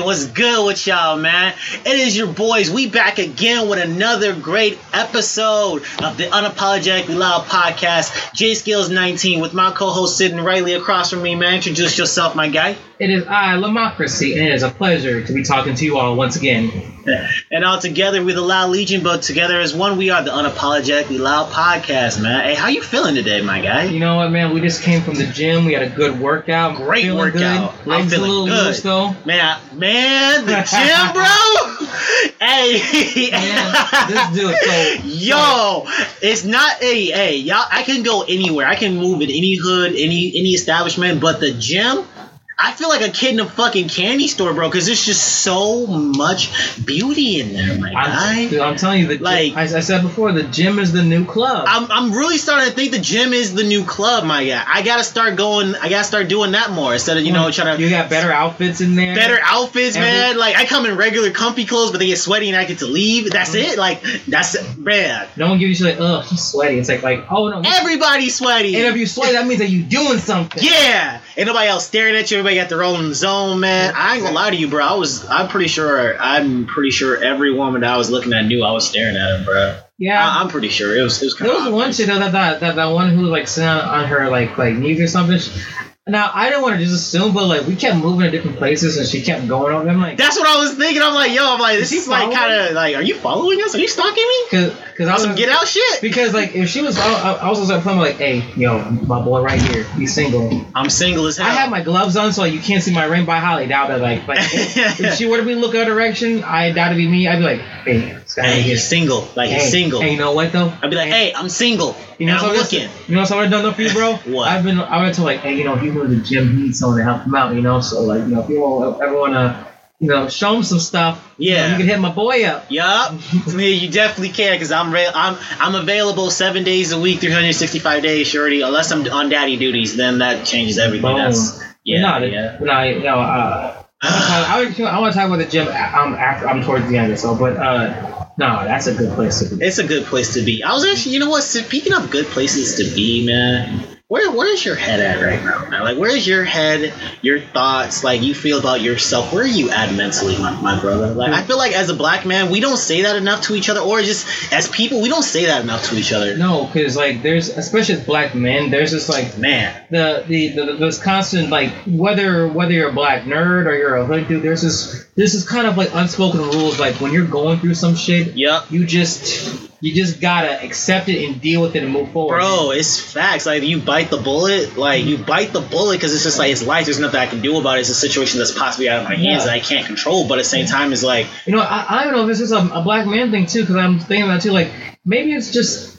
What's good with y'all, man? It is your boys. We back again with another great episode of the Unapologetically Loud podcast. Jayskillz 19 with my co-host sitting rightly across from me, man. Introduce yourself, my guy. It is I, Lamocracy, and it is a pleasure to be talking to you all once again. And all together we're the Loud Legion, but together as one we are the Unapologetically Loud podcast, man. Hey, how you feeling today, my guy? You know what, man? We just came from the gym. We had a good workout. Great Feeling workout. Good. I'm feeling a little good. loose though. Man, man, the gym, bro. hey, Man, this dude. So Yo, it's not hey hey y'all. I can go anywhere. I can move in any hood, any any establishment, but the gym. I feel like a kid in a fucking candy store, bro, because there's just so much beauty in there, my I'm, guy. I'm telling you, the Like- gym, I, I said before, the gym is the new club. I'm, I'm really starting to think the gym is the new club, my guy. I gotta start going. I gotta start doing that more instead of you know mm. trying to you got better outfits in there. better outfits, man. Like I come in regular comfy clothes, but they get sweaty and I get to leave. That's mm-hmm. it. Like that's man. No one gives you like, ugh, he's sweaty. It's like, like, oh no. Everybody's sweaty. and if you sweat, that means that you're doing something. Yeah, ain't nobody else staring at you. Everybody got their own zone, man. I ain't gonna lie to you, bro. I was, I'm pretty sure, I'm pretty sure every woman that I was looking at knew I was staring at her, bro. Yeah. I, I'm pretty sure it was, it was kind of. There was one shit though, that that that, that one who was like sat on, on her like like knees or something. Now I don't want to just assume, but like we kept moving to different places and she kept going over them like That's what I was thinking. I'm like, yo, I'm like, this Is like kind of like, are you following us? Are you stalking me? because because I On was some get out shit. because like if she was I, I was just like like hey yo my boy right here he's single. I'm single as hell. I have my gloves on so like, you can't see my ring by highly doubt that like like if, if she were to be looking our direction I doubt it'd be me I'd be like hey this guy Hey, right here he's single. Like hey, he's single. hey you know what though I'd be like, hey, I'm single. You know and I'm something looking. else- You know something I've done though for you, bro? What? I've been I went to like, hey, you know, if you go to the gym, he needs someone to help him out, you know. So like, you know, if you want, ever want to, you know, show him some stuff, you, know, Yeah. you can hit my boy up. Yup. yeah, you definitely can because I'm re- I'm I'm available seven days a week, 365 days, shorty. Unless I'm on daddy duties, then that changes everything. Boom. That's yeah, no, yeah. no, you know, uh, I want to I want to talk about the gym. I'm after I'm towards the end, of so but uh, no, that's a good place to be. It's a good place to be. I was actually, you know what? Speaking of good places to be, man, where where's your head at right now, man? Like, where's your head, your thoughts, like you feel about yourself? Where are you at mentally, my, my brother? Like, I feel like as a black man, we don't say that enough to each other, or just as people, we don't say that enough to each other. No, because like there's especially as black men, there's just like Man, the the, the this constant like whether whether you're a black nerd or you're a hood dude, there's this this is kind of like unspoken rules. Like when you're going through some shit, yup. you just you just gotta accept it and deal with it and move forward. Bro, it's facts. Like you bite the bullet, like you bite the bullet because it's just like it's life. There's nothing I can do about it. It's a situation that's possibly out of my hands Yeah. that I can't control. But at the same time, it's like You know, I, I don't know if this is a, a black man thing too, because I'm thinking about it too. Like maybe it's just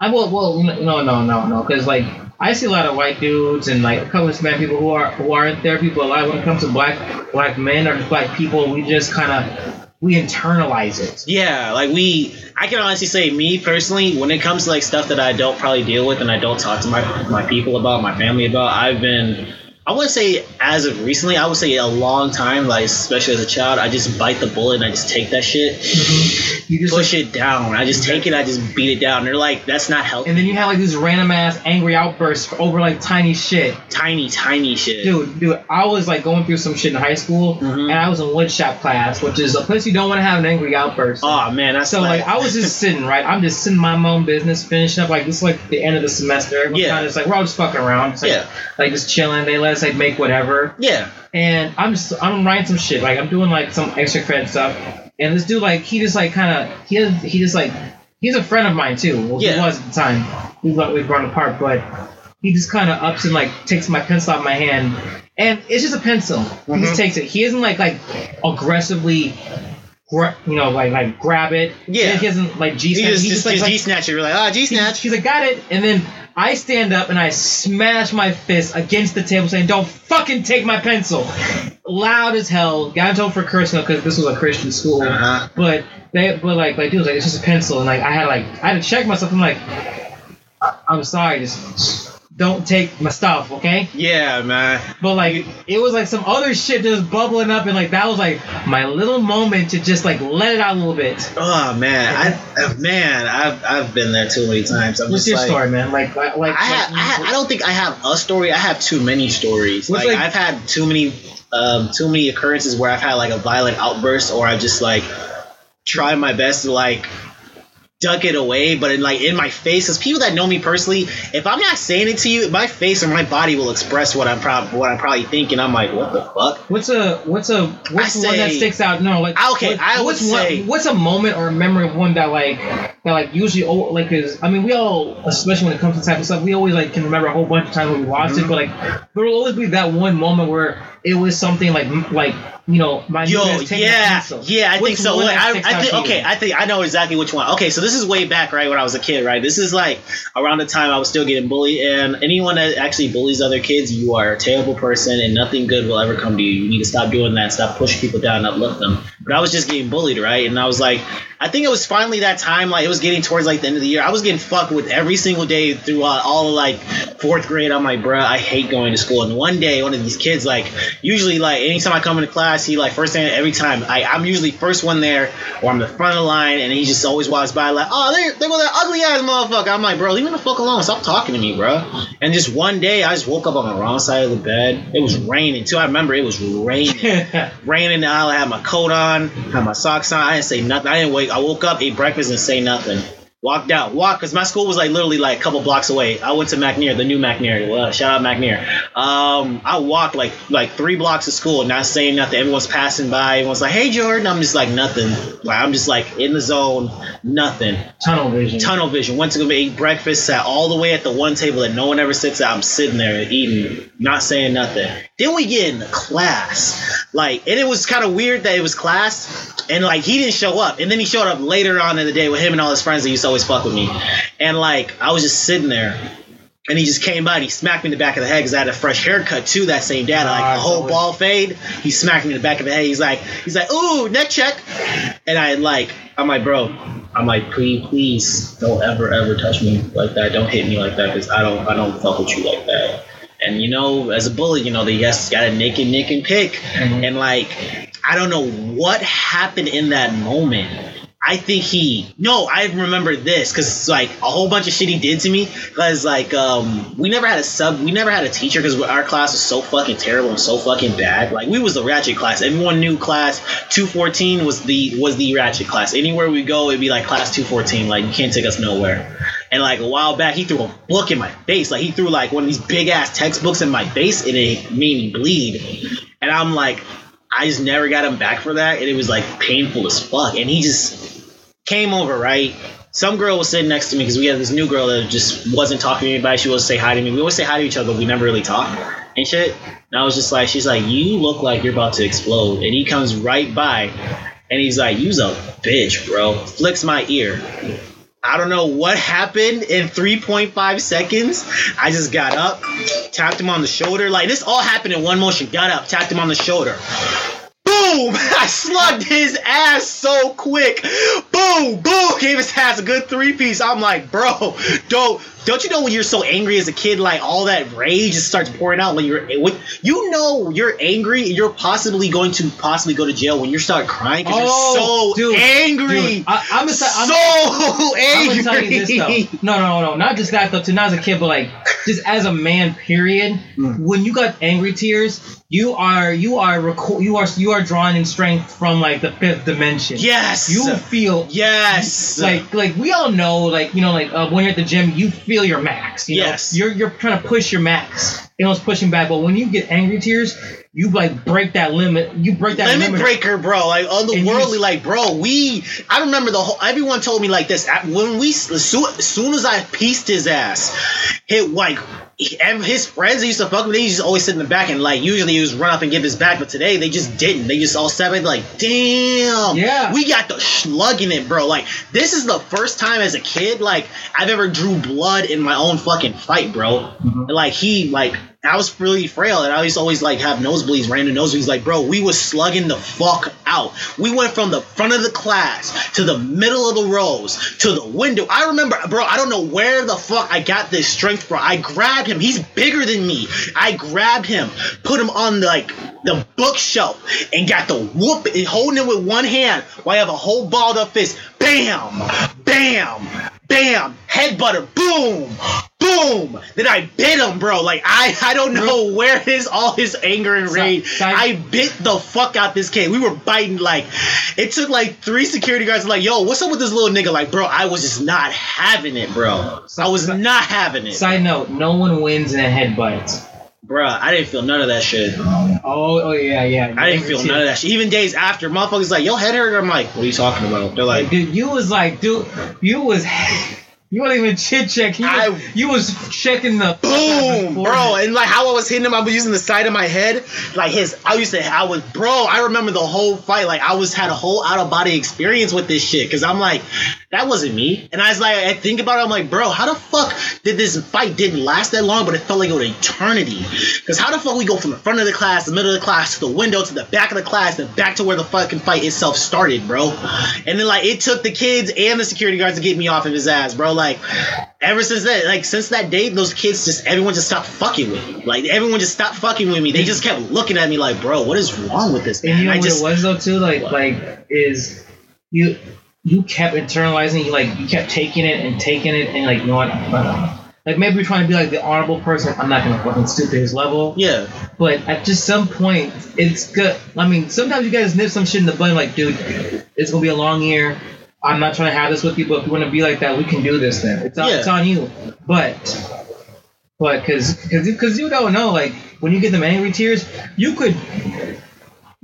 I will well no no no no because like I see a lot of white dudes and like a couple of Hispanic people who are who are in therapy, but a lot when it comes to black black men or just black people, we just kind of we internalize it. yeah, like we. I can honestly say, me personally, when it comes to like stuff that I don't probably deal with and I don't talk to my my people about, my family about, I've been. I wouldn't say as of recently. I would say a long time, like especially as a child, I just bite the bullet and I just take that shit, You just push it down. I just take it, I just beat it down. They're like, that's not healthy. And then you have like these random ass angry outbursts over like tiny shit. Tiny, tiny shit. Dude, dude, I was like going through some shit in high school, Mhm. and I was in woodshop class, which is a place you don't want to have an angry outburst. Oh man, that's so like I was just sitting right. I'm just sitting my own business, finishing up like this is like the end of the semester. Everyone's Yeah. just like we're all just fucking around, It's like, Yeah. like just chilling. They let us like make whatever, yeah. and I'm just I'm writing some shit. Like I'm doing like some extra credit stuff, and this dude like he just like kind of he he just like he's a friend of mine too. Well, Yeah. he was at the time. We've we've grown apart, but he just kind of ups and like takes my pencil out of my hand, and it's just a pencil. He Mhm. just takes it. He isn't like like aggressively. You know, like like grab it. Yeah. He doesn't like G He snatch. just, He just, just like, just like G snatch it. You're like, ah, G he's, snatch. he's like, got it. And then I stand up and I smash my fist against the table, saying, "Don't fucking take my pencil!" Loud as hell. Got in trouble for cursing because this was a Christian school. Uh-huh. But they, but like, like, dude was like, "It's just a pencil," and like, I had like, I had to check myself. I'm like, "I- I'm sorry, just don't take my stuff, okay? Yeah, man. But like, it was like some other shit just bubbling up, and like that was like my little moment to just like let it out a little bit. Oh man, I uh, man, I've I've been there too many times. I'm What's just your like, story, man? Like, like, like, I, ha- I, ha- I don't think I have a story. I have too many stories. Like, like- I've had too many um, too many occurrences where I've had like a violent outburst or I've just like tried my best to like duck it away, but in like in my face, because people that know me personally, if I'm not saying it to you, my face or my body will express what I'm prob- what I'm probably thinking. I'm like, what the fuck? What's a what's a what's I one that sticks out? No, like Okay, what- I would what's one- say- what's a moment or a memory of one that like that like usually oh like is I mean we all especially when it comes to type of stuff we always like can remember a whole bunch of times when we watched Mm-hmm. it, but like there will always be that one moment where it was something like like you know my Yo, yeah, yeah, I Which think so. that I, I think okay. I think I know exactly which one. Okay, so this is way back, right when I was a kid, right? This is like around the time I was still getting bullied, and anyone that actually bullies other kids, you are a terrible person, and nothing good will ever come to you. You need to stop doing that. Stop pushing people down, and uplift them. But I was just getting bullied, right? And I was like, I think it was finally that time, like it was getting towards like the end of the year. I was getting fucked with every single day throughout all of like fourth grade. I'm like, bruh, I hate going to school. And one day, one of these kids, like, usually like anytime I come into class, he like first thing every time. I, I'm usually first one there, or I'm the front of the line, and he just always walks by like, oh, there, there go that ugly ass motherfucker. I'm like, bro, leave me the fuck alone. Stop talking to me, bro. And just one day, I just woke up on the wrong side of the bed. It was raining too. I remember it was raining raining in the aisle. I had my coat on, had my socks on. I didn't say nothing. I didn't wake. I woke up, ate breakfast, and say nothing. Walked out, walked because my school was like literally like a couple blocks away. I went to McNair, the new McNair. Well, shout out McNair. Um, I walked like like three blocks of school, not saying nothing. Everyone's passing by. Everyone's like, "Hey, Jordan." I'm just like nothing. Like I'm just like in the zone, nothing tunnel vision. tunnel vision. Went to go eat breakfast, sat all the way at the one table that no one ever sits at. I'm sitting there eating, not saying nothing. Then we get into class, like, and it was kind of weird that it was class, and like he didn't show up, and then he showed up later on in the day with him and all his friends that used to always fuck with me, and like I was just sitting there. And he just came by and he smacked me in the back of the head because I had a fresh haircut too that same day. I had, like Ah, a whole ball fade. He smacked me in the back of the head. He's like, he's like, ooh, neck check. And I like, I'm like, bro, I'm like, please, please, don't ever, ever touch me like that. Don't hit me like that because I don't, I don't fuck with you like that. And you know, as a bully, you know, they just got a nick and nick and pick. Mhm. And like, I don't know what happened in that moment. I think he no, I remember this because like a whole bunch of shit he did to me. Because like um, we never had a sub, we never had a teacher because our class was so fucking terrible and so fucking bad. Like we was the ratchet class. Everyone knew class two fourteen was the was the ratchet class. Anywhere we go, it'd be like class two fourteen. Like you can't take us nowhere. And like a while back, he threw a book in my face. Like he threw like one of these big ass textbooks in my face, and it made me bleed. And I'm like, I just never got him back for that, and it was like painful as fuck. And he just came over, right? Some girl was sitting next to me because we had this new girl that just wasn't talking to anybody. She would say hi to me. We always say hi to each other, but we never really talk and shit. And I was just like, she's like, you look like you're about to explode. And he comes right by, and he's like, you's a bitch, bro. Flicks my ear. I don't know what happened in 3.5 seconds. I just got up, tapped him on the shoulder. Like this all happened in one motion. Got up, tapped him on the shoulder. Boom! I slugged his ass so quick. Boom! Boom! Gave his ass a good three piece. I'm like, bro, don't don't you know when you're so angry as a kid, like all that rage just starts pouring out when you're when you know you're angry, you're possibly going to possibly go to jail when you start crying because Oh, you're so dude, angry. Dude, I, I'm, I'm, so I'm angry. gonna tell you this though. No, no, no, not just that though. To not as a kid, but like just as a man. Period. Mm. When you got angry tears, you are you are reco- you are you are drawing in strength from like the fifth dimension. Yes. You feel yes. like like we all know like you know like uh, when you're at the gym you feel your max. You Yes. Know? You're you're trying to push your max. You know it's pushing back, but when you get angry tears, you like break that limit. You break that limit limit. breaker, bro. Like otherworldly, like bro. We, I remember the whole. Everyone told me like this when we as soon, as soon as I pieced his ass, hit like he- his friends that used to fuck with. They just always sit in the back and like usually he was run up and give his back, but today they just didn't. They just all separated. Like damn, Yeah. we got the slugging it, bro. Like this is the first time as a kid like I've ever drew blood in my own fucking fight, bro. Mhm. Like he like I was really frail and I used to always like have nosebleeds, random nosebleeds. Like, bro, we was slugging the fuck out. We went from the front of the class to the middle of the rows to the window. I remember, bro, I don't know where the fuck I got this strength from. I grabbed him. He's bigger than me. I grabbed him, put him on the, like the bookshelf, and got the whoop, and holding it with one hand while I have a whole balled up fist. Bam, bam, bam, head butter, boom, boom. boom. Then I bit him, bro. Like I, I don't know where his all his anger and rage. I bit the fuck out this kid. We were biting like it took like three security guards. Like, yo, what's up with this little nigga? Like, bro, I was just not having it, bro. I was not having it, Side note: No one wins in a headbutt. Bro. I didn't feel none of that shit. Oh, oh yeah, yeah. I didn't feel none of that shit. Even days after, motherfuckers like, yo, head hurt. I'm like, what are you talking about? They're like, Dude, you was like, dude, you was, you weren't even chit check. You, was- I- you was checking the boom, bro. And like how I was hitting him, I was using the side of my head. Like his, I used to, I was, bro. I remember the whole fight. Like I was had a whole out of body experience with this shit. Cause I'm like, that wasn't me. And I was like, I think about it. I'm like, bro, how the fuck did this fight didn't last that long, but it felt like it was eternity? Cause how the fuck we go from the front of the class, the middle of the class, to the window, to the back of the class, then back to where the fucking fight itself started, bro. And then like it took the kids and the security guards to get me off of his ass, bro. Like ever since that, like since that day, those kids just everyone just stopped fucking with me. Like everyone just stopped fucking with me. They just kept looking at me like, bro, what is wrong with this man? And you know I what just it was though too, like like is you you kept internalizing, you like you kept taking it and taking it and like you know what, uh, like maybe you're trying to be like the honorable person. I'm not gonna fucking stoop to his level, yeah, but at just some point, it's good. I mean, sometimes you guys nip some shit in the bud, like dude, it's gonna be a long year. I'm not trying to have this with you, but if you want to be like that, we can do this. Then it's on, Yeah. it's on you. But but because because you don't know, like when you get them angry tears, you could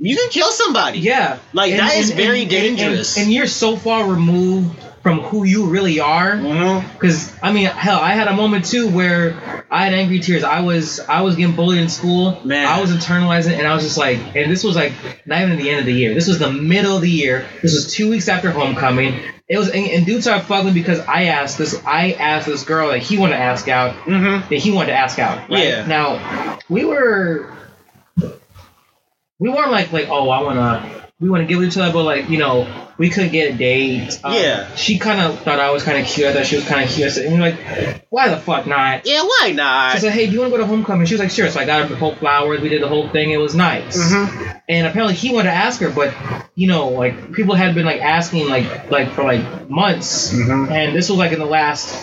you can kill somebody. yeah. Like, that is very and- dangerous. And, you're so far removed from who you really are. Because I mean, hell, I had a moment too where I had angry tears. I was I was getting bullied in school. Man. I was internalizing, and I was just like, and this was like not even at the end of the year. This was the middle of the year. This was two weeks after homecoming. It was and, and dudes started fucking because I asked this. I asked this girl that he wanted to ask out. Mhm. That he wanted to ask out. Right? Yeah. Now we were we weren't like like oh I wanna we want to give each other, but like you know we couldn't get a date. Um, Yeah. She kind of thought I was kind of cute. I thought she was kind of cute. And we're like, why the fuck not? Yeah, why not? She said, hey, do you want to go to homecoming? She was like, sure. So I got her the whole flowers. We did the whole thing. It was nice. Mhm. And apparently he wanted to ask her, but you know, like people had been like asking like like for like months, Mhm. and this was like in the last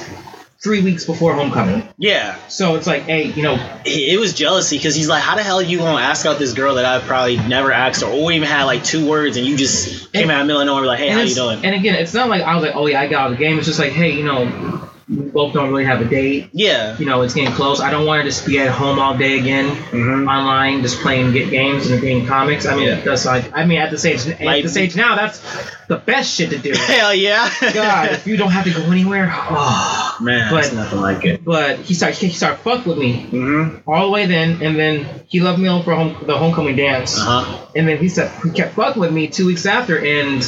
three weeks before homecoming. Yeah, So it's like, hey, you know, it was jealousy because he's like, how the hell are you gonna ask out this girl that I probably never asked her, or even had like two words, and you just came And- out of middle nowhere like, hey, and how you doing? And again, it's not like I was like, oh yeah, I got out of the game. It's just like, hey, you know, we both don't really have a date. Yeah. You know, it's getting close. I don't want to just be at home all day again, Mhm. online, just playing get games and reading comics. I mean, Yeah. that's like, I mean, at the stage, at Like- the stage now, that's the best shit to do. Hell yeah. God, if you don't have to go anywhere. Oh. Man, But- nothing like it. But he started, he started fuck with me Mm-hmm. all the way then, and then he left me alone for home, the homecoming dance. Uh huh. And then he said he kept fucking with me two weeks after, and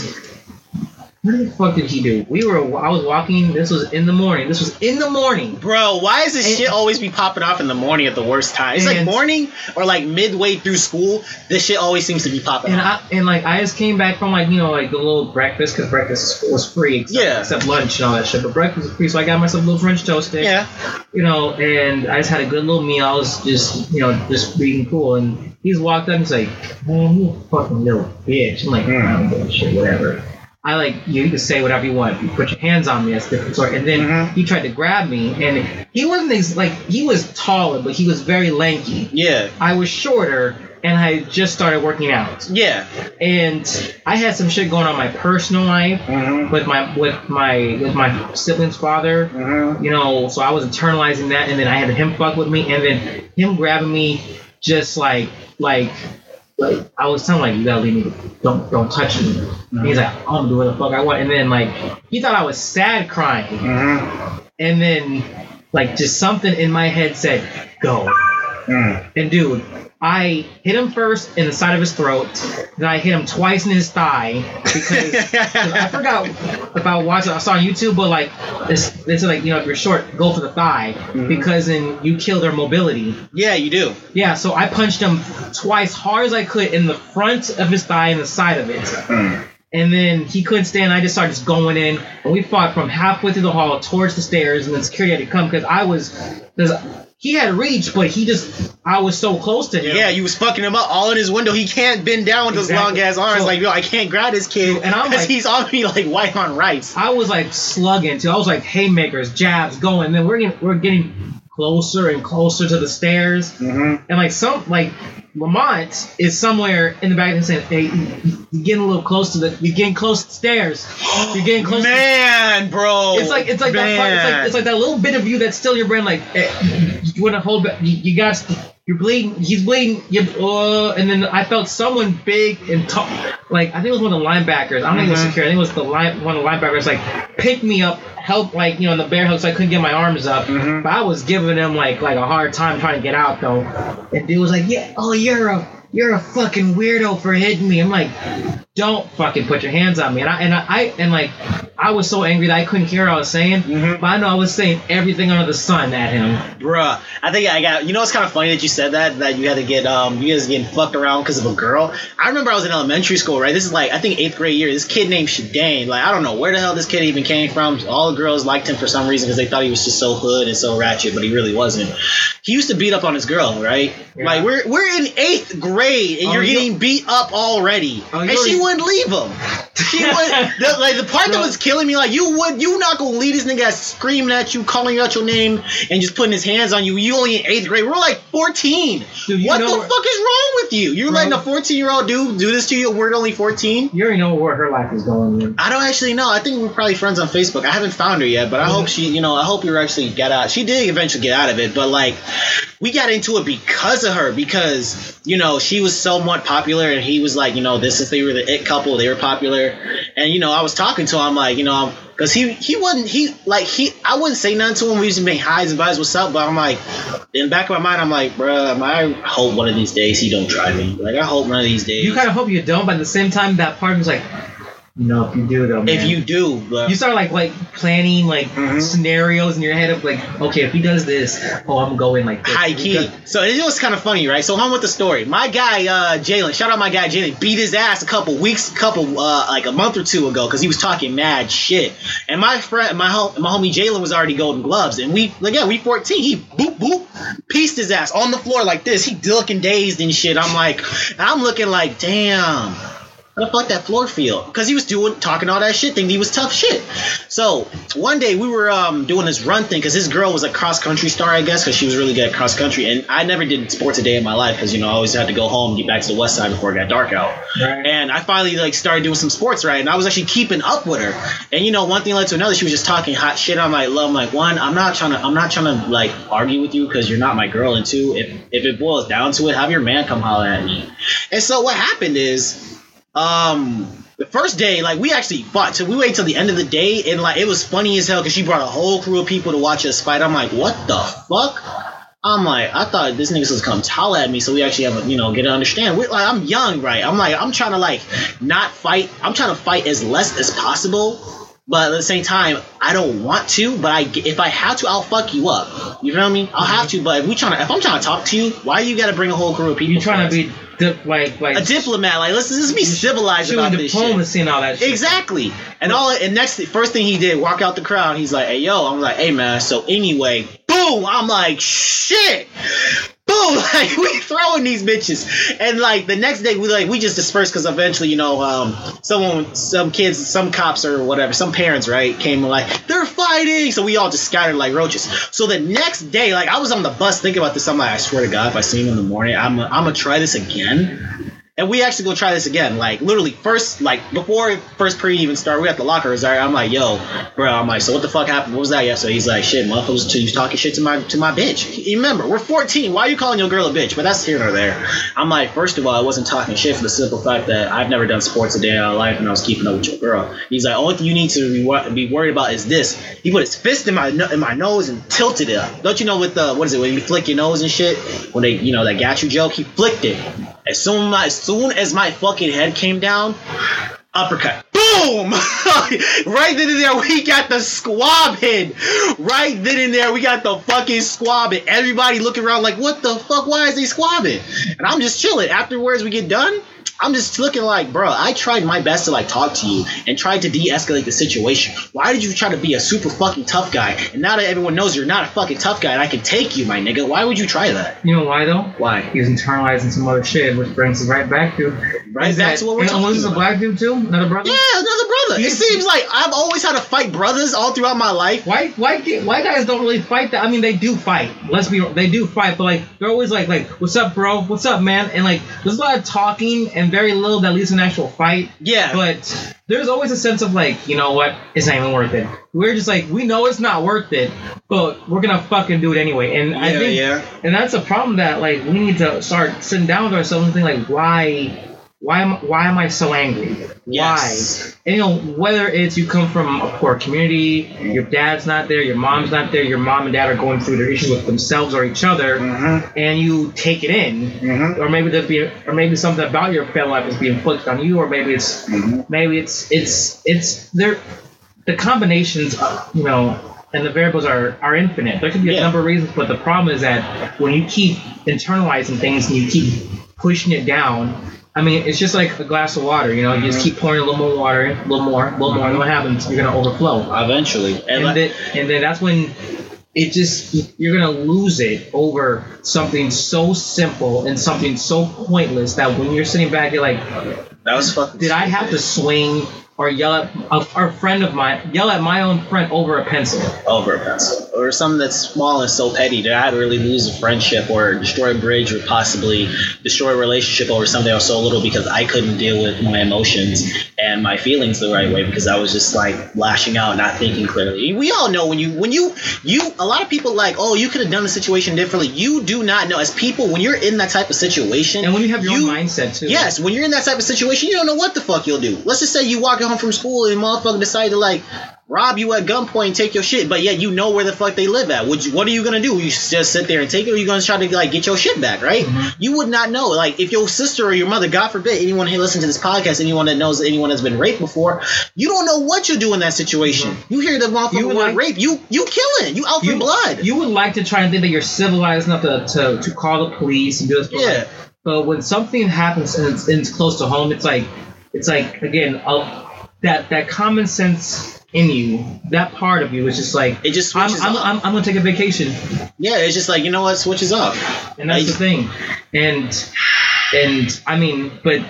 what the fuck did he do? We were I was walking. This was in the morning. This was in the morning. Bro, why is this And- shit always be popping off in the morning at the worst time? It's like morning or like midway through school. This shit always seems to be popping And off. I and like I just came back from like you know like the little breakfast because breakfast was free except, Yeah. except lunch and all that shit. But breakfast was free, so I got myself a little French toast stick. Yeah. You know, and I just had a good little meal. I was just you know just being cool. And he's walked up and he's like, "Man, you fucking little bitch." I'm like. I don't give a shit, whatever. I like you can say whatever you want. You put your hands on me, that's different story. And then Mhm. he tried to grab me, and he wasn't ex- like he was taller, but he was very lanky. Yeah. I was shorter, and I just started working out, Yeah. and I had some shit going on in my personal life Mm-hmm. with my with my with my sibling's father. Mm-hmm. You know, so I was internalizing that, and then I had him fuck with me, and then him grabbing me, just like like. Like I was telling him, like you gotta leave me, don't don't touch me. And he's like, I'm gonna do what the fuck I want. And then like he thought I was sad crying, Mm-hmm. and then like just something in my head said, go. Mm. And dude, I hit him first in the side of his throat, then I hit him twice in his thigh because I forgot if I watched. I saw on YouTube, but like this, this is like you know if you're short, go for the thigh because then you kill their mobility. yeah, you do. Yeah, so I punched him twice hard as I could in the front of his thigh and the side of it. Mm. And then he couldn't stand. I just started just going in, and we fought from halfway through the hall towards the stairs, and then security had to come because I was, because he had reach, but he just I was so close to him. Yeah, you was fucking him up all in his window. He can't bend down with those long ass arms. So- like, yo, I can't grab this kid. And I'm like- he's on me like white on rice. I was like slugging too. I was like haymakers, jabs going. And then we're getting we're getting closer and closer to the stairs. Mm-hmm. And like some like Lamont is somewhere in the back and saying, "Hey, you're getting a little close to the, you're getting close to the stairs. You're getting close." to Man, bro. It's like it's like that part, it's like it's like that little bit of you that's still your brain. Like eh, you want to hold back. You, you got you're bleeding. He's bleeding. You uh, and then I felt someone big and tall. Like I think it was one of the linebackers. I don't think it was Mhm. secure. I think it was the line one of the linebackers. Like pick me up, help like you know in the bear hug, so I couldn't get my arms up. Mhm. But I was giving him like like a hard time trying to get out though. And dude was like, yeah, oh you're a you're a fucking weirdo for hitting me. I'm like, don't fucking put your hands on me. And I and I, I and like I was so angry that I couldn't hear what I was saying. Mhm. But I know I was saying everything under the sun at him. Bruh, I think I got. You know, it's kind of funny that you said that. That you had to get um, you guys getting fucked around because of a girl. I remember I was in elementary school, right? This is like I think eighth grade year. This kid named Shadane. Like I don't know where the hell this kid even came from. All the girls liked him for some reason because they thought he was just so hood and so ratchet, but he really wasn't. He used to beat up on his girl, right? Yeah. Like we're we're in eighth grade and Oh, you're getting beat up already, Oh, and she wouldn't leave him. She would the, like the part that was killing me. Like you would you not gonna leave this nigga screaming at you, calling out your name, and just putting his hands on you. You only in eighth grade. We're like fourteen. Dude, what the fuck is wrong with you? You're Bro. letting a fourteen year old dude do this to you. We're only fourteen. You already know where her life is going. I don't actually know. I think we're probably friends on Facebook. I haven't found her yet, but I hope she, you know, I hope you actually get out. She did eventually get out of it, but like, we got into it because of her, because you know she was somewhat popular, and he was like, you know, this is the it couple, they were popular, and you know, I was talking to him like, you know, because he he wasn't he like he I wouldn't say nothing to him. We used to make highs and buys, what's up, but I'm like, in the back of my mind, I'm like, bruh, I hope one of these days he don't try me. Like, I hope one of these days. You kind of hope you don't, but at the same time, that part was like, no, if you do though, man. if you do, bruh. you start like like planning like Mhm. scenarios in your head of like, okay, if he does this, oh, I'm going like this. high key. Because- So it was kind of funny, right? So home with the story. My guy uh, Jalen, shout out my guy Jalen, beat his ass a couple weeks, couple uh, like a month or two ago because he was talking mad shit. And my friend, my hom- my homie Jalen was already Golden Gloves, and we like yeah, we 14. He boop boop pieced his ass on the floor like this. He looking dazed and shit. I'm like, I'm looking like damn. How the fuck that floor feel? Because he was doing talking all that shit, thinking he was tough shit. So one day we were um, doing this run thing because his girl was a cross country star, I guess, because she was really good at cross country. And I never did sports a day in my life because you know I always had to go home and get back to the west side before it got dark out. Right. And I finally like started doing some sports right, and I was actually keeping up with her. And you know, one thing led to another. She was just talking hot shit. I'm like, love, I'm like, one, I'm not trying to, I'm not trying to like argue with you because you're not my girl. And two, if if it boils down to it, have your man come holler at me. And so what happened is, um, the first day, like we actually fought. So we waited till the end of the day, and like it was funny as hell because she brought a whole crew of people to watch us fight. I'm like, what the fuck? I'm like, I thought this nigga was come holler at me, so we actually have a, you know, get to understand. We, like, I'm young, right? I'm like, I'm trying to like not fight. I'm trying to fight as less as possible, but at the same time, I don't want to. But I, if I have to, I'll fuck you up. You feel me? I'll have to. But if we trying to, if I'm trying to talk to you, why you got to bring a whole crew of people? you trying to be dip, like like a diplomat? Like, let's let's be civilized about this shit. diplomacy and all that. Shit. Exactly. And all and next first thing he did, walk out the crowd. He's like, "Hey yo," I'm like, "Hey man." So anyway, boom. I'm like, "Shit." Boom! Like we throwing these bitches, and like the next day we like we just dispersed because eventually you know um someone some kids some cops or whatever some parents right came and like they're fighting so we all just scattered like roaches. So the next day like I was on the bus thinking about this I'm like I swear to God if I see him in the morning I'm I'm gonna try this again and we actually go try this again. Like literally first, like before first period even started, we at the lockers. Right? I'm like, yo, bro. I'm like, so what the fuck happened? What was that yesterday? He's like, shit, motherfuckers, you talking shit to my to my bitch. Remember, we're 14. Why are you calling your girl a bitch? But that's here nor there. I'm like, first of all, I wasn't talking shit for the simple fact that I've never done sports a day in my life, and I was keeping up with your girl. He's like, only thing you need to be, be worried about is this. He put his fist in my in my nose and tilted it up. Don't you know with the what is it when you flick your nose and shit when they you know that got you joke? He flicked it. As soon as, soon as my fucking head came down, uppercut. Boom! right then and there, we got the squab hit. Right then and there, we got the fucking squab hit. Everybody looking around like, what the fuck? Why is he squabbing? And I'm just chilling. Afterwards, we get done. I'm just looking like, bro, I tried my best to like talk to you and tried to de-escalate the situation. Why did you try to be a super fucking tough guy? And now that everyone knows you're not a fucking tough guy and I can take you, my nigga, why would you try that? You know why though? Why? He's internalizing some other shit, which brings us right back to Right back to what we're talking was this a black dude too? Another brother? Yeah, another brother. It seems like I've always had to fight brothers all throughout my life. White white white guys don't really fight that. I mean, they do fight. Let's be they do fight, but like they're always like like what's up, bro? What's up, man? And like there's a lot of talking and very little that leads to an actual fight. Yeah. But there's always a sense of like, you know what? It's not even worth it. We're just like we know it's not worth it, but we're gonna fucking do it anyway. And I think yeah. and that's a problem that like we need to start sitting down with ourselves and think like why why am why am I so angry? Yes. Why? And you know whether it's you come from a poor community, your dad's not there, your mom's not there, your mom and dad are going through their issues with themselves or each other, Mm-hmm. and you take it in, Mm-hmm. or maybe there's be or maybe something about your family life is being inflicted on you, or maybe it's Mm-hmm. maybe it's it's it's there the combinations of, you know and the variables are are infinite there could be a Yeah. number of reasons but the problem is that when you keep internalizing things and you keep pushing it down i mean it's just like a glass of water you know? You just mm-hmm. keep pouring a little more water in a little more a little more and mm-hmm. what happens? You're going to overflow. Eventually. And, and then and then that's when it just you're gonna lose it over something so simple and something so pointless that when you're sitting back you're like that was fucking did I have to swing or yell at a, a friend of mine, yell at my own friend over a pencil? over a pencil or something that's small and so petty that I'd really lose a friendship or destroy a bridge or possibly destroy a relationship over something was so little because I couldn't deal with my emotions and my feelings the right way because I was just like lashing out, not thinking clearly. We all know when you when you you a lot of people like oh you could have done the situation differently. You do not know as people when you're in that type of situation And when you have your you- own mindset too. Yes, when you're in that type of situation, you don't know what the fuck you'll do. Let's just say you walking home from school and motherfucker decide to like rob you at gunpoint and take your shit, but yet you know where the fuck they live at. Would you, what are you gonna do? You just sit there and take it, or you gonna try to like get your shit back, right? Mm-hmm. You would not know. Like if your sister or your mother, God forbid, anyone who listens to this podcast, anyone that knows anyone that's been raped before, you don't know what you do in that situation. You hear the motherfucker Mm-hmm. You like- rape, you you killing, you out for You, blood. you would like to try and think that you're civilized enough to, to, to call the police and do this. But, Yeah. like, but when something happens and it's, and it's close to home, it's like it's like again a, that that common sense in you, that part of you is just like it just I'm, switches I'm. I'm, I'm gonna take a vacation. yeah, it's just like you know what switches off. and that's the thing and and i mean but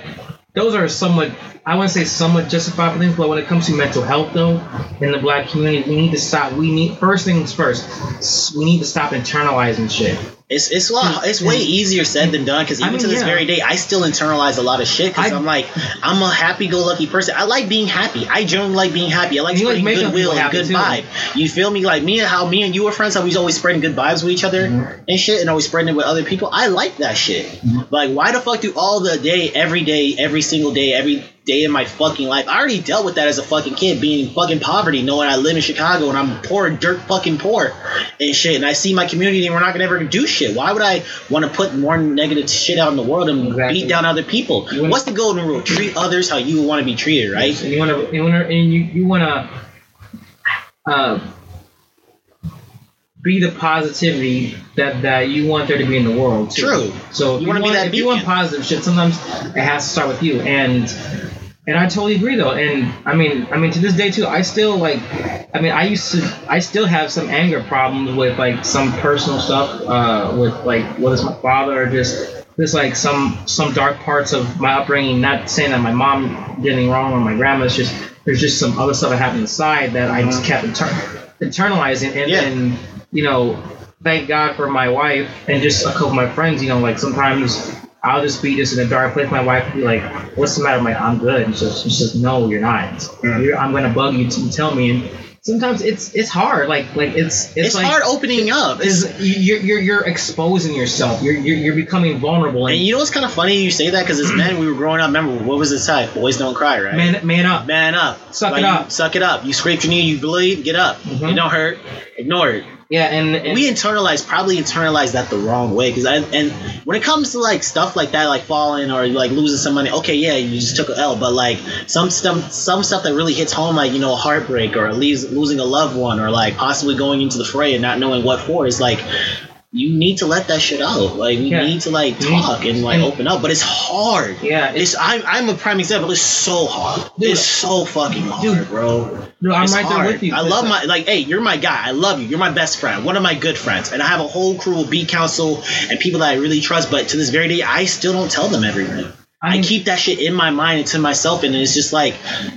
those are somewhat i want to say somewhat justifiable things but when it comes to mental health though in the black community we need to stop we need first things first we need to stop internalizing shit It's it's a lot, it's way easier said than done because I even mean, to this yeah. very day, I still internalize a lot of shit because I- I'm like I'm a happy-go-lucky person. I like being happy. I generally like being happy. I like you spreading making goodwill and good happy, vibe. You feel me? Like me and how me and you were friends. How we always spreading good vibes with each other Mm-hmm. and shit, and always spreading it with other people. I like that shit. Like why the fuck do all the day, every day, every single day, every day in my fucking life? I already dealt with that as a fucking kid, being in fucking poverty, knowing I live in Chicago and I'm poor, dirt fucking poor and shit. And I see my community and we're not gonna ever do shit. Why would I want to put more negative shit out in the world and Exactly. beat down other people? Wanna- What's the golden rule? Treat others how you want to be treated, right? and you want to you want to and you, you want to uh, be the positivity that that you want there to be in the world too. True. So if You you, wanna want, be that if you want positive shit, sometimes it has to start with you. And and I totally agree though. And I mean, I mean to this day too, I still like. I mean, I used to. I still have some anger problems with like some personal stuff. Uh, with like whether it's my father or just. Just like some some dark parts of my upbringing. Not saying that my mom did anything wrong or my grandma. It's just there's just some other stuff that happened inside that I just kept inter- internalizing. And Yeah. you know, thank God for my wife and just a couple of my friends. You know, like sometimes I'll just be just in a dark place. My wife will be like, "What's the matter?" I'm like, "I'm good." And she says, she says "No, you're not. You're, I'm gonna bug you to tell me." And sometimes it's it's hard. Like like it's it's, It's, like hard opening up. It's, is you're, you're you're exposing yourself. You're you're, you're becoming vulnerable. and And you know what's kind of funny you say that because as men we were growing up. Remember what was the type? Boys don't cry, right? man man up. Man up. Suck it up. Suck it up. You scrape your knee, you bleed, get up. Mhm. It don't hurt. Ignore it. Yeah, and, and we internalize probably internalize that the wrong way because and when it comes to like stuff like that like falling or like losing some money okay yeah you just took a L but like some stuff some stuff that really hits home like you know a heartbreak or leaves losing a loved one or like possibly going into the fray and not knowing what for is like you need to let that shit out. Like we Yeah. need to like talk and like And- open up, but it's hard. Yeah, It's I'm I'm a prime example. It's so hard. Dude. it's so fucking hard, Dude, bro. Dude, I'm It's right hard. there with you. I love my like. Hey, you're my guy. I love you. You're my best friend. One of my good friends, and I have a whole crew of beat council and people that I really trust. But to this very day, I still don't tell them everything. I, mean, keep that shit in my mind and to myself, and it's just like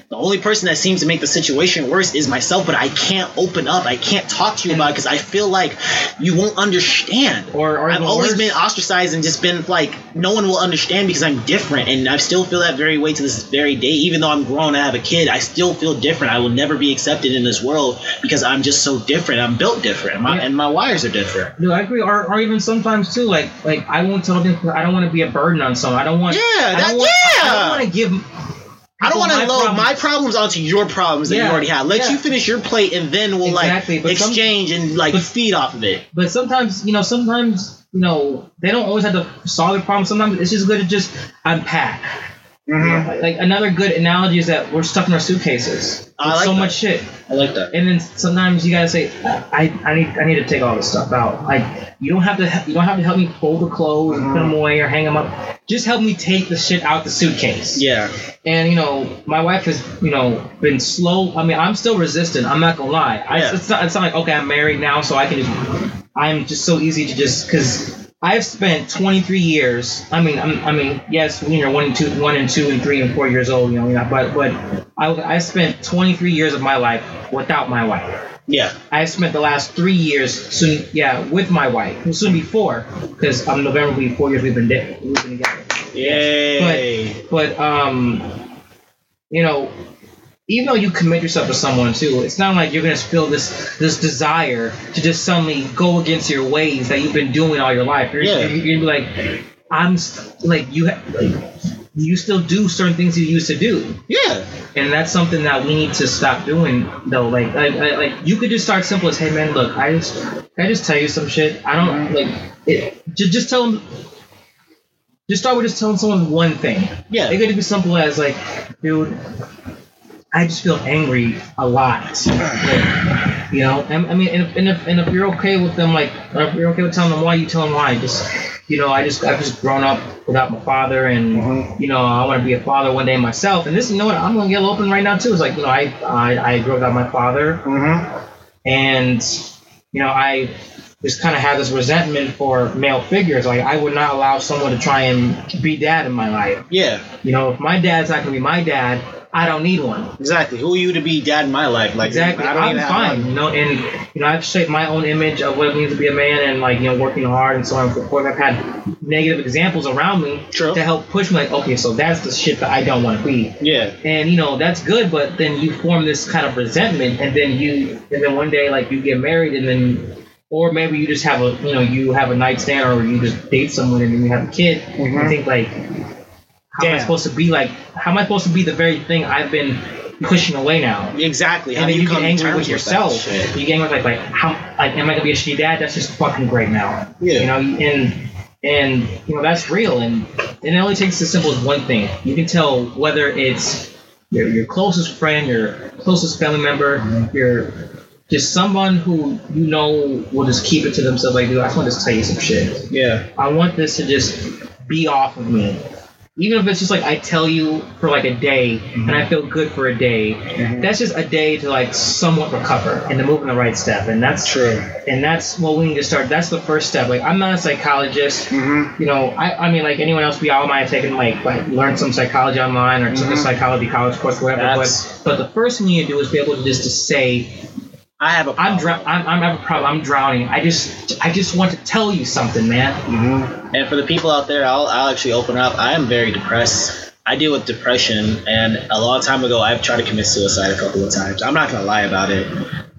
the only person that seems to make the situation worse is myself. But I can't open up. I can't talk to you about it because I feel like you won't understand. Or, or I've always worse- been ostracized and just been like, no one will understand because I'm different, and I still feel that very way to this very day. Even though I'm grown, I have a kid, I still feel different. I will never be accepted in this world because I'm just so different. I'm built different, my, Yeah. and my wires are different. No, I agree. Or, or even sometimes too, like like I won't tell them I don't want to be a burden on someone. I don't want. Yeah, I don't want, yeah. I don't want to give. I don't want to load problems. my problems onto your problems that you already have. Let yeah. you finish your plate, and then we'll Exactly, like but some- exchange and like but- feed off of it. But sometimes, you know, sometimes you know they don't always have to solve the problem. Sometimes it's just good to just unpack. Mm-hmm. Like, like another good analogy is that we're stuck in our suitcases with I like so that. much shit. I like that. and then sometimes you gotta say, I, I need I need to take all this stuff out. Like you don't have to you don't have to help me fold the clothes and put them away or hang them up. Just help me take the shit out the suitcase. Yeah, And you know, my wife has you know been slow. I mean, I'm still resistant. I'm not gonna lie. I, Yeah. it's not it's not like okay, I'm married now, so I can just. I'm just so easy to just because. I've spent 23 years. I mean, I'm, I mean, yes, when you're one and two, one and two and three and four years old, you know, you know but but I, I spent 23 years of my life without my wife. yeah, I spent the last three years, soon, yeah, with my wife. Well, soon be four, because um, November will be four years we've been de- we've been together. yay. But um, you know, even though you commit yourself to someone too, it's not like you're gonna feel this this desire to just suddenly go against your ways that you've been doing all your life. You're, Yeah. you're, gonna be like, I'm st- like you. Ha- like, you still do certain things you used to do yeah, and that's something that we need to stop doing though like I, I, like you could just start simple as hey man look i just i just tell you some shit i don't mm-hmm. like it just, just tell them just start with just telling someone one thing yeah. it could be simple as like dude i just feel angry a lot like, you know and, i mean and if, and if, and if you're okay with them like if you're okay with telling them why you tell them why just you know i just i've just grown up without my father and Mhm. you know, I want to be a father one day myself. And this, you know what, I'm gonna get a little open right now too. It's like, you know, I I, I grew up without my father, Mm-hmm. and you know, I just kind of have this resentment for male figures. Like, I would not allow someone to try and be dad in my life. Yeah, You know, if my dad's not gonna be my dad, I don't need one. exactly. Who are you to be dad in my life? Like Exactly. I don't I'm even fine, you know, and you know, I've shaped my own image of what it means to be a man, and like you know, working hard and so on and so forth. I've had negative examples around me True. to help push me. Like, okay, so that's the shit that I don't want to be. Yeah, and you know that's good but then you form this kind of resentment and then you and then one day like you get married and then or maybe you just have a you know you have a nightstand or you just date someone and then you have a kid Mhm. and think like how am I supposed to be like how am I supposed to be the very thing I've been pushing away now exactly. How and then you come get angry with yourself. you get angry with like, like how like am I gonna be a shitty dad? That's just fucking great now. Yeah. You know, and and you know that's real, and and it only takes as simple as one thing. You can tell whether it's your your closest friend, your closest family member, your just someone who you know will just keep it to themselves. Like, dude, I just want to tell you some shit. Yeah, I want this to just be off of me. Even if it's just like I tell you for like a day and I feel good for a day, that's just a day to like somewhat recover and to move in the right step. And that's true. and that's what we need to start. That's the first step. Like I'm not a psychologist. Mm-hmm. You know, I, I mean like anyone else, we all might have taken like like learned some psychology online or took a Mhm. psychology college course, whatever. That's- But but the first thing you need to do is be able to just to say I have a. I'm dr- I'm I'm having a problem. I'm drowning. I just I just want to tell you something, man. Mhm. And for the people out there, I'll, I'll actually open up. I am very depressed. I deal with depression, and a long time ago, I've tried to commit suicide a couple of times. I'm not gonna lie about it,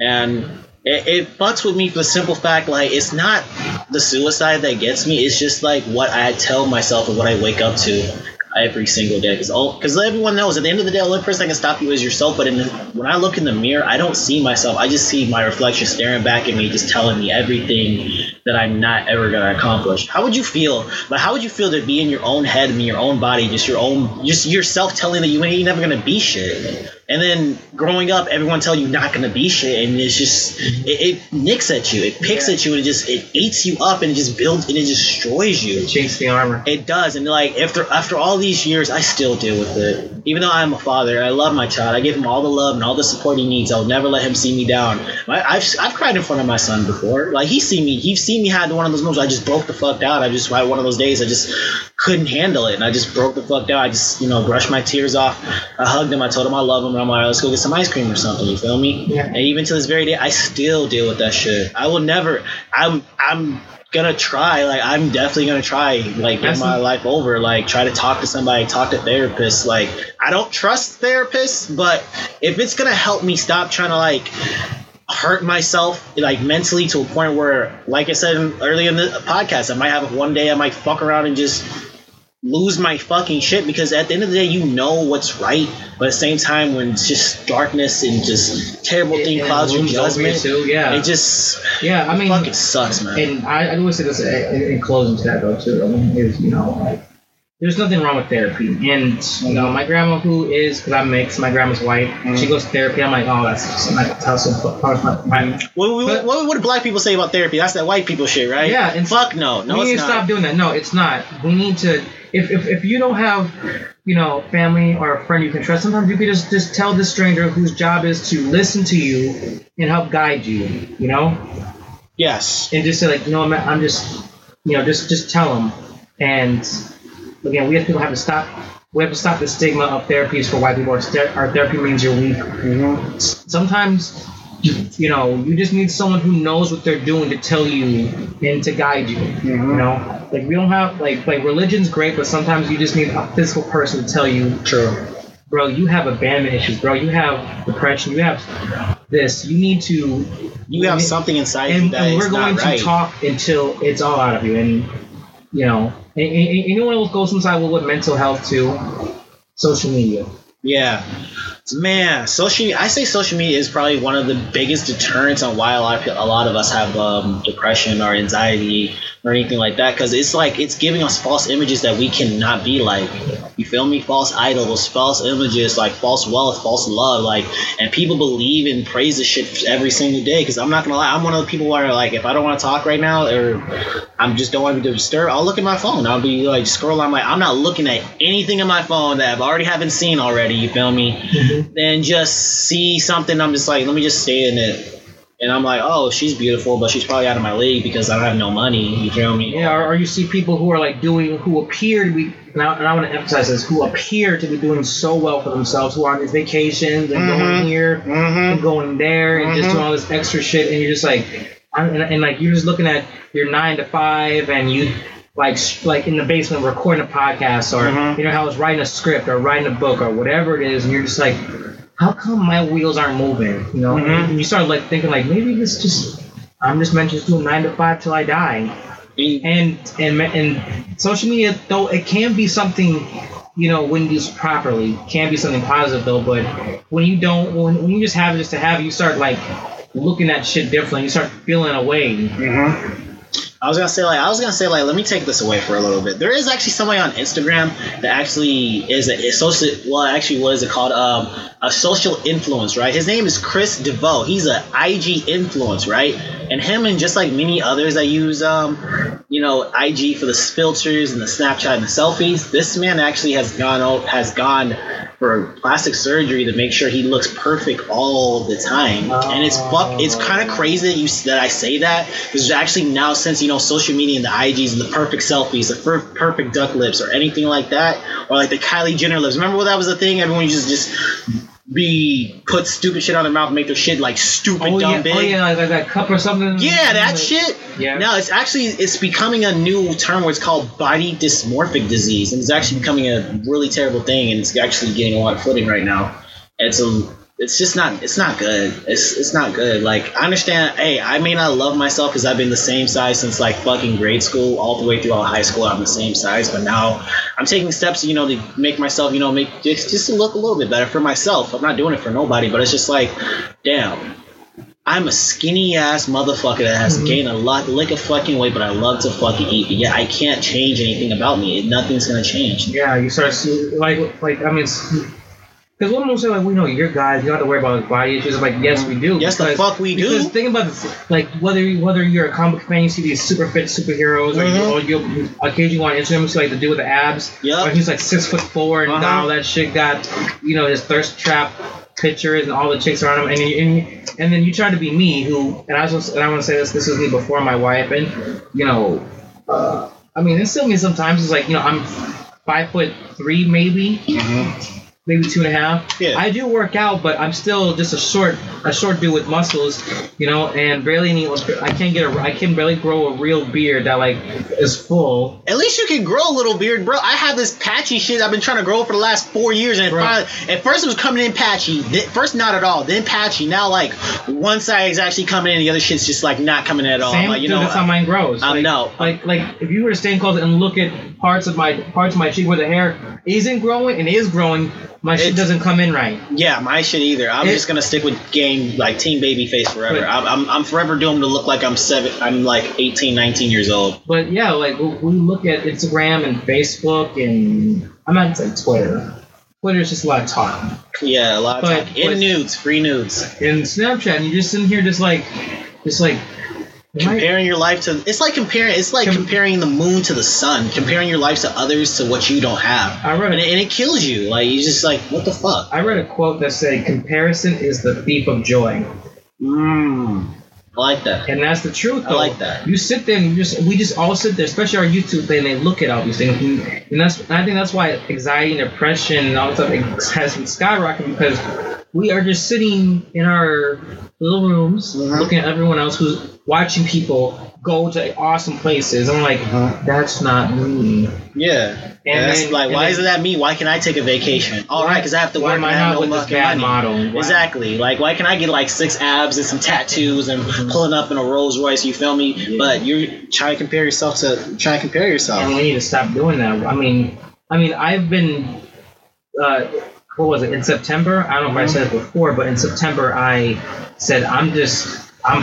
and it, it fucks with me for the simple fact, like it's not the suicide that gets me. It's just like what I tell myself and what I wake up to every single day. Because because everyone knows at the end of the day, the only person that can stop you is yourself. But the, when I look in the mirror, I don't see myself. I just see my reflection staring back at me, just telling me everything that I'm not ever gonna accomplish. How would you feel? Like how would you feel to be in your own head, in your own body, just your own, just yourself telling that you ain't never gonna be shit? And then growing up, everyone tell you not gonna be shit, and it's just it, it nicks at you, it picks Yeah. at you, and it just it eats you up, and it just builds and it destroys you. It Chinks the armor. It does, and like after after all these years, I still deal with it. Even though I'm a father, I love my child. I give him all the love and all the support he needs. I'll never let him see me down. I, I've I've cried in front of my son before. Like he's seen me. He's seen me had one of those moments. I just broke the fuck down. I just had one of those days. I just couldn't handle it, and I just broke the fuck down. I just you know brushed my tears off. I hugged him. I told him I love him. And I'm like, let's go get some ice cream or something. You feel me? Yeah. And even to this very day, I still deal with that shit. I will never. I'm I'm gonna try. Like I'm definitely gonna try. Like get my life over. Like try to talk to somebody. Talk to therapists. Like I don't trust therapists, but if it's gonna help me stop trying to like hurt myself like mentally to a point where like i said earlier in the podcast i might have one day i might fuck around and just lose my fucking shit because at the end of the day you know what's right but at the same time when it's just darkness and just terrible thing And clouds your you judgment yeah. it just yeah, I mean, fucking sucks man and I, I always say this uh, in, in closing to that though too. I mean, is you know, like, there's nothing wrong with therapy, and you know, my grandma who is because I'm mixed, my grandma's white. Mm-hmm. She goes to therapy. I'm like, oh, that's some part my, what, what, but- what, what do black people say about therapy that's that white people shit right Yeah, and- fuck no no we need to stop doing that. No, it's not. We need to. If, if, if you don't have, you know, family or a friend you can trust, sometimes you can just just tell this stranger whose job is to listen to you and help guide you. You know, yes and just say like, you know, man, I'm just, you know, just just tell them. And again, we as people have to stop. We have to stop the stigma of therapies for white people. Our, ther- our therapy means you're weak. Mm-hmm. Sometimes, you know, you just need someone who knows what they're doing to tell you and to guide you. Mm-hmm. You know, like we don't have like like religion's great, but sometimes you just need a physical person to tell you, true bro, you have abandonment issues, bro. You have depression. You have this. You need to you have something inside you and, that and we're going right to talk until it's all out of you. And you know, anyone else goes inside with mental health too. Social media. Yeah. Man, social I say social media is probably one of the biggest deterrents on why a lot of, a lot of us have um, depression or anxiety or anything like that because it's like it's giving us false images that we cannot be like. You feel me? False idols, false images, like false wealth, false love, like, and people believe and praise this shit every single day. Because I'm not gonna lie, I'm one of the people where like if I don't want to talk right now or I'm just don't want to be disturbed, I'll look at my phone. I'll be like scroll. I'm like I'm not looking at anything in my phone that I've already haven't seen already. You feel me? Then just see something. I'm just like let me just stay in it. And I'm like, oh, she's beautiful, but she's probably out of my league because I don't have no money. You feel me? Yeah, or, or you see people who are like doing, who appear to be, and I, and I want to emphasize this, who appear to be doing so well for themselves, who are on these vacations and Mhm. going here Mm-hmm. and going there and just doing all this extra shit, and you're just like, I'm, and, and like you're just looking at your nine to five, and you like like in the basement recording a podcast, or Mhm. you know how I was writing a script or writing a book or whatever it is, and you're just like, how come my wheels aren't moving? You know, Mhm. and you start like thinking like maybe this just I'm just meant to just do nine to five till I die and and and social media though it can be something you know when used properly can be something positive though but when you don't when, when you just have it just to have it you start like looking at shit differently you start feeling away I was gonna say like I was gonna say like let me take this away for a little bit. There is actually somebody on Instagram that actually is a, social well actually what is it called um a social influence right. His name is Chris DeVoe. He's a IG influence right, and him and just like many others that use um you know IG for the filters and the Snapchat and the selfies. This man actually has gone out has gone for plastic surgery to make sure he looks perfect all the time, and it's fuck it's kind of crazy that you that I say that because actually now since you know social media and the IGs and the perfect selfies, the per- perfect duck lips or anything like that, or like the Kylie Jenner lips. Remember when that was a thing? Everyone to just be put stupid shit on their mouth, and make their shit like stupid oh dumb yeah oh, big. oh yeah like, like that cup or something Yeah, that shit. Yeah. No, it's actually it's becoming a new term where it's called body dysmorphic disease, and it's actually becoming a really terrible thing, and it's actually getting a lot of footing right now. It's a it's just not it's not good. It's it's not good. Like I understand. Hey, I may not love myself because I've been the same size since like fucking grade school all the way through all high school. I'm the same size, but now I'm taking steps, you know, to make myself, you know, make just just to look a little bit better for myself. I'm not doing it for nobody, but it's just like, damn. I'm a skinny ass motherfucker that has mm-hmm. gained a lot, lick of fucking weight, but I love to fucking eat. But yeah, I can't change anything about me. Nothing's gonna change. yeah you start to see like like I mean because Because women will say like, we know you're guys, you don't have to worry about his body issues. I'm like, yes, we do. Yes, the fuck we do. Because think about this, like whether whether you're a comic fan, you see these super fit superheroes, or, you, you'll occasionally on Instagram you see like the dude with the abs, Yup. or he's like six foot four and Uh-huh. all that shit, got you know his thirst trap pictures and all the chicks around him, and you, and, and then you try to be me, who and I was and I want to say this, this was me before my wife, and you know, uh, I mean, it's still me sometimes. It's like you know I'm five foot three maybe maybe two and a half. Yeah. I do work out, but I'm still just a short a short dude with muscles, you know, and barely any. I can't get a. I can barely grow a real beard that like is full. At least you can grow a little beard, bro. I have this patchy shit I've been trying to grow for the last four years, and it finally, at first it was coming in patchy. First not at all, then patchy. Now like one side is actually coming in, the other shit's just like not coming at all. Same, like you dude, know, that's how mine grows. I like, know. Like like if you were to stand close and look at parts of my parts of my cheek where the hair isn't growing and is growing, my shit doesn't come in right. yeah, my shit either. I'm It- just gonna stick with game like Team Babyface forever. But- I'm, I'm I'm forever doomed to look like I'm seven. I'm like 18, 19 years old. But yeah, like we, look at Instagram and Facebook and I'm not saying Twitter. Twitter's just a lot of talk. Yeah, a lot of But- talk. In but- nudes, free nudes. In Snapchat, and you're just sitting here just like, just like. Comparing your life to it's like comparing it's like Com- comparing the moon to the sun. Comparing your life to others to what you don't have. I read and it, and it kills you. Like you just like, what the fuck? I read a quote that said, "Comparison is the thief of joy," Mmm. I like that. and that's the truth. I like that. You sit there and you just we just all sit there, especially our YouTube thing. They look at all these things, and, that's and I think that's why anxiety and depression and all that stuff has been skyrocketing because we are just sitting in our little rooms, Mhm. looking at everyone else who's watching people go to awesome places. I'm like, that's not me. Yeah. And that's then- like, and why then- isn't that me? Why can I take a vacation? All right, because I have to Why work am I not no with this bad money. model? Why- Exactly. Like, why can I get like six abs and some tattoos and Mm-hmm. pulling up in a Rolls Royce? You feel me? But you're trying to compare yourself to trying to compare yourself. and we need to stop doing that. I mean, I mean, I've been, uh, what was it in September? I don't know if I said it before, but in September I said I'm just, I'm,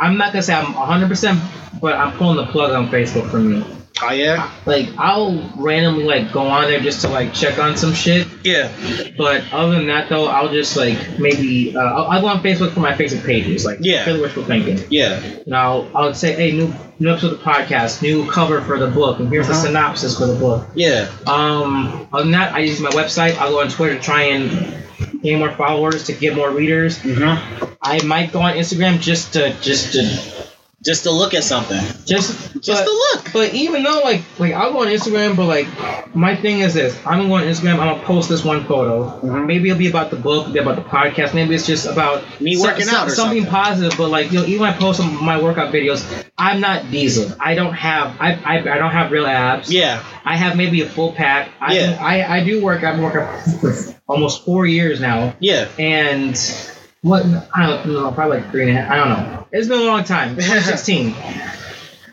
I'm not gonna say I'm 100, percent but I'm pulling the plug on Facebook for me. Oh yeah. Like I'll randomly like go on there just to like check on some shit, Yeah. but other than that though, I'll just like maybe uh, I'll, I'll go on Facebook for my Facebook pages, like Yeah. Philly Wishful Thinking. Yeah. And I'll, I'll say, hey, new new episode of the podcast, new cover for the book, and here's the Uh-huh. synopsis for the book. Yeah. Um, other than that, I use my website. I'll go on Twitter to try and gain more followers to get more readers. Mm-hmm. I might go on Instagram just to just to Just to look at something. just Just but, to look. But even though like like I'll go on Instagram, but like my thing is this: I'm gonna go on Instagram. I'm gonna post this one photo. Mhm. Maybe it'll be about the book, maybe about the podcast. Maybe it's just about Me working so- out or something, something. positive. But like you know, even when I post some of my workout videos, I'm not diesel. I don't have I I, I don't have real abs. Yeah. I have maybe a full pack. I, Yeah. I, I do work. Been working almost four years now, Yeah. and what I don't know, probably like three and a half. I don't know. It's been a long time. 2016.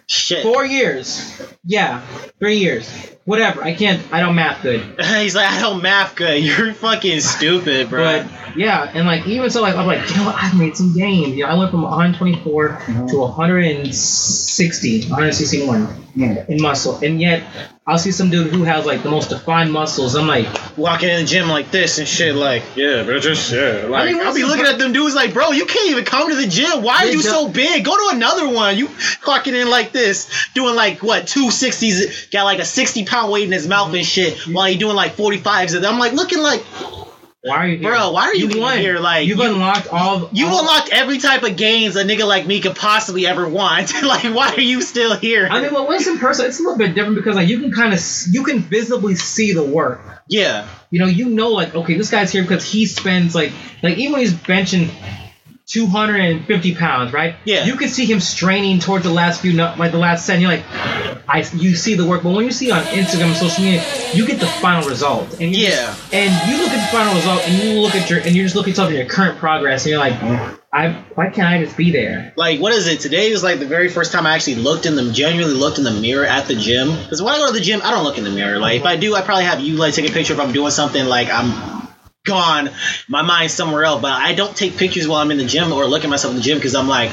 Shit. four years. Yeah, three years. Whatever. I can't. I don't math good. He's like, I don't math good. You're fucking stupid, bro. But yeah, and like even so, like I'm like, you know what? I've made some gains. You know, I went from 124 Mm-hmm. to 160, 161 in muscle, and yet I'll see some dude who has like the most defined muscles. I'm like, walking in the gym like this and shit, like, yeah, bro, just yeah. Like, I mean, I'll be looking the- at them dudes like, bro, you can't even come to the gym. Why are you so big? Go to another one. You clocking in like this, doing like what two sixties, got like a sixty pound weight in his mouth and shit, mm-hmm. while you doing like forty fives. And I'm like looking like, why are you here? Bro, why are you won. here? Like, you've you- unlocked all. you all, unlocked every type of games a nigga like me could possibly ever want. like, why are you still here? I mean, well, when it's in person, it's a little bit different because like you can kind of you can visibly see the work. yeah, You know, you know, like okay, this guy's here because he spends like like even when he's benching. 250 pounds, right? Yeah. You can see him straining towards the last few, like the last set. And you're like, I, you see the work, but when you see on Instagram and social media, you get the final result. And Yeah. just- and you look at the final result, and you look at your, and you just look at yourself in your current progress, and you're like, I, why can't I just be there? like what is it today is like the very first time i actually looked in the genuinely looked in the mirror at the gym because when i go to the gym i don't look in the mirror like if i do i probably have you like take a picture if i'm doing something like i'm gone. My mind's somewhere else. But I don't take pictures while I'm in the gym or look at myself in the gym because I'm like,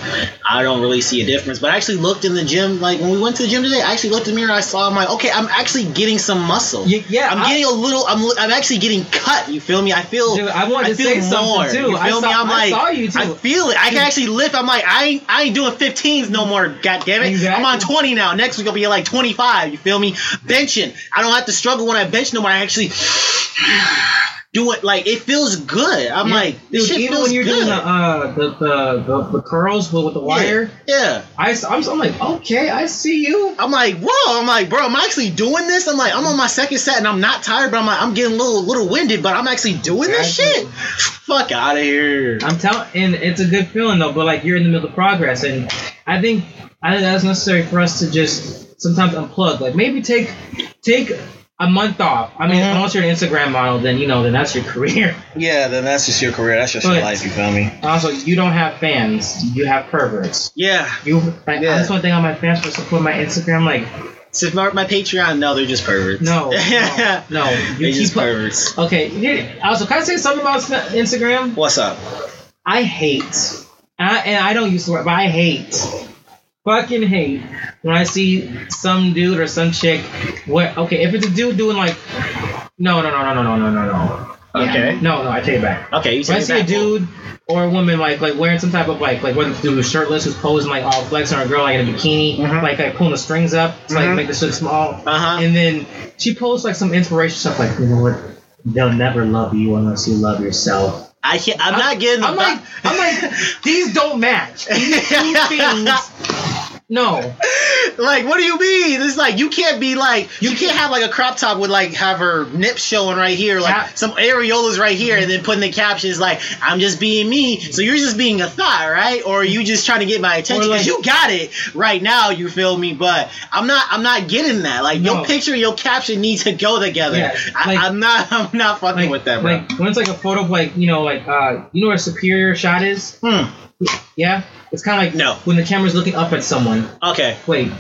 I don't really see a difference. But I actually looked in the gym, like when we went to the gym today, I actually looked in the mirror. I saw, I'm like, okay, I'm actually getting some muscle. Y- yeah, I'm I- getting a little. I'm. I'm actually getting cut. You feel me? I feel. Dude, I wanted to feel say something, too. You I feel me? saw- I'm I like, saw you, too. I feel it. I can actually lift. I'm like, I ain't, I ain't doing 15s no more. God damn it! I'm on 20 now. Next week I'll be at like 25. You feel me? Benching. I don't have to struggle when I bench no more. I actually do it. Like it feels good. I'm Yeah, like, this dude, shit even when you're good. doing the, uh, the, the, the, the curls with, with the wire, Yeah. I, am I'm like, okay, I see you. I'm like, whoa, I'm like, bro, I'm actually doing this. I'm like, I'm on my second set and I'm not tired, but I'm like, I'm getting a little little winded, but I'm actually doing this shit. Fuck out of here. I'm telling, and it's a good feeling though. But like you're in the middle of progress, and I think I think that's necessary for us to just sometimes unplug. Like maybe take take a month off. I mean, Mhm. unless you're an Instagram model, then you know, then that's your career. Yeah, then that's just your career. That's just But- your life. You feel me? Also, you don't have fans. You have perverts. Yeah. You like Yeah. Just want to thank my fans for supporting my Instagram. Like, Support my Patreon. No, they're just perverts. no, no, no. You they're keep just perverts. Okay. here- Also, can I say something about Instagram? What's up? I hate, and I, and I don't use the word, but I hate, fucking hate when I see some dude or some chick. What? Okay, if it's a dude doing like, no, no, no, no, no, no, no, no. Yeah. Okay. No, no, I take it back. Okay, you When I see a dude or a woman like like wearing some type of like like whether the dude is shirtless who's posing like all flexing or a girl like in a bikini Mhm. like like pulling the strings up to like Mhm. make the shit small Uh huh. and then she posts like some inspirational stuff like you know what they'll never love you unless you love yourself I can't, I'm not getting. I'm like, I'm like, these don't match. These two things. No. like, what do you mean? It's like you can't be like you can't have like a crop top with like have her nips showing right here, like Yeah. some areolas right here, and then putting the captions like I'm just being me. So you're just being a thought, right? Or you just trying to get my attention? Because like- you got it right now. You feel me? But I'm not. I'm not getting that. Like No. your picture, and your caption needs to go together. Yeah, like- I, I'm not. I'm not fucking Like, with that, bro. like when it's like a photo of like you know like uh you know what a superior shot is? hmm. Yeah. It's kind of like No. when the camera's looking up at someone. Okay. Wait.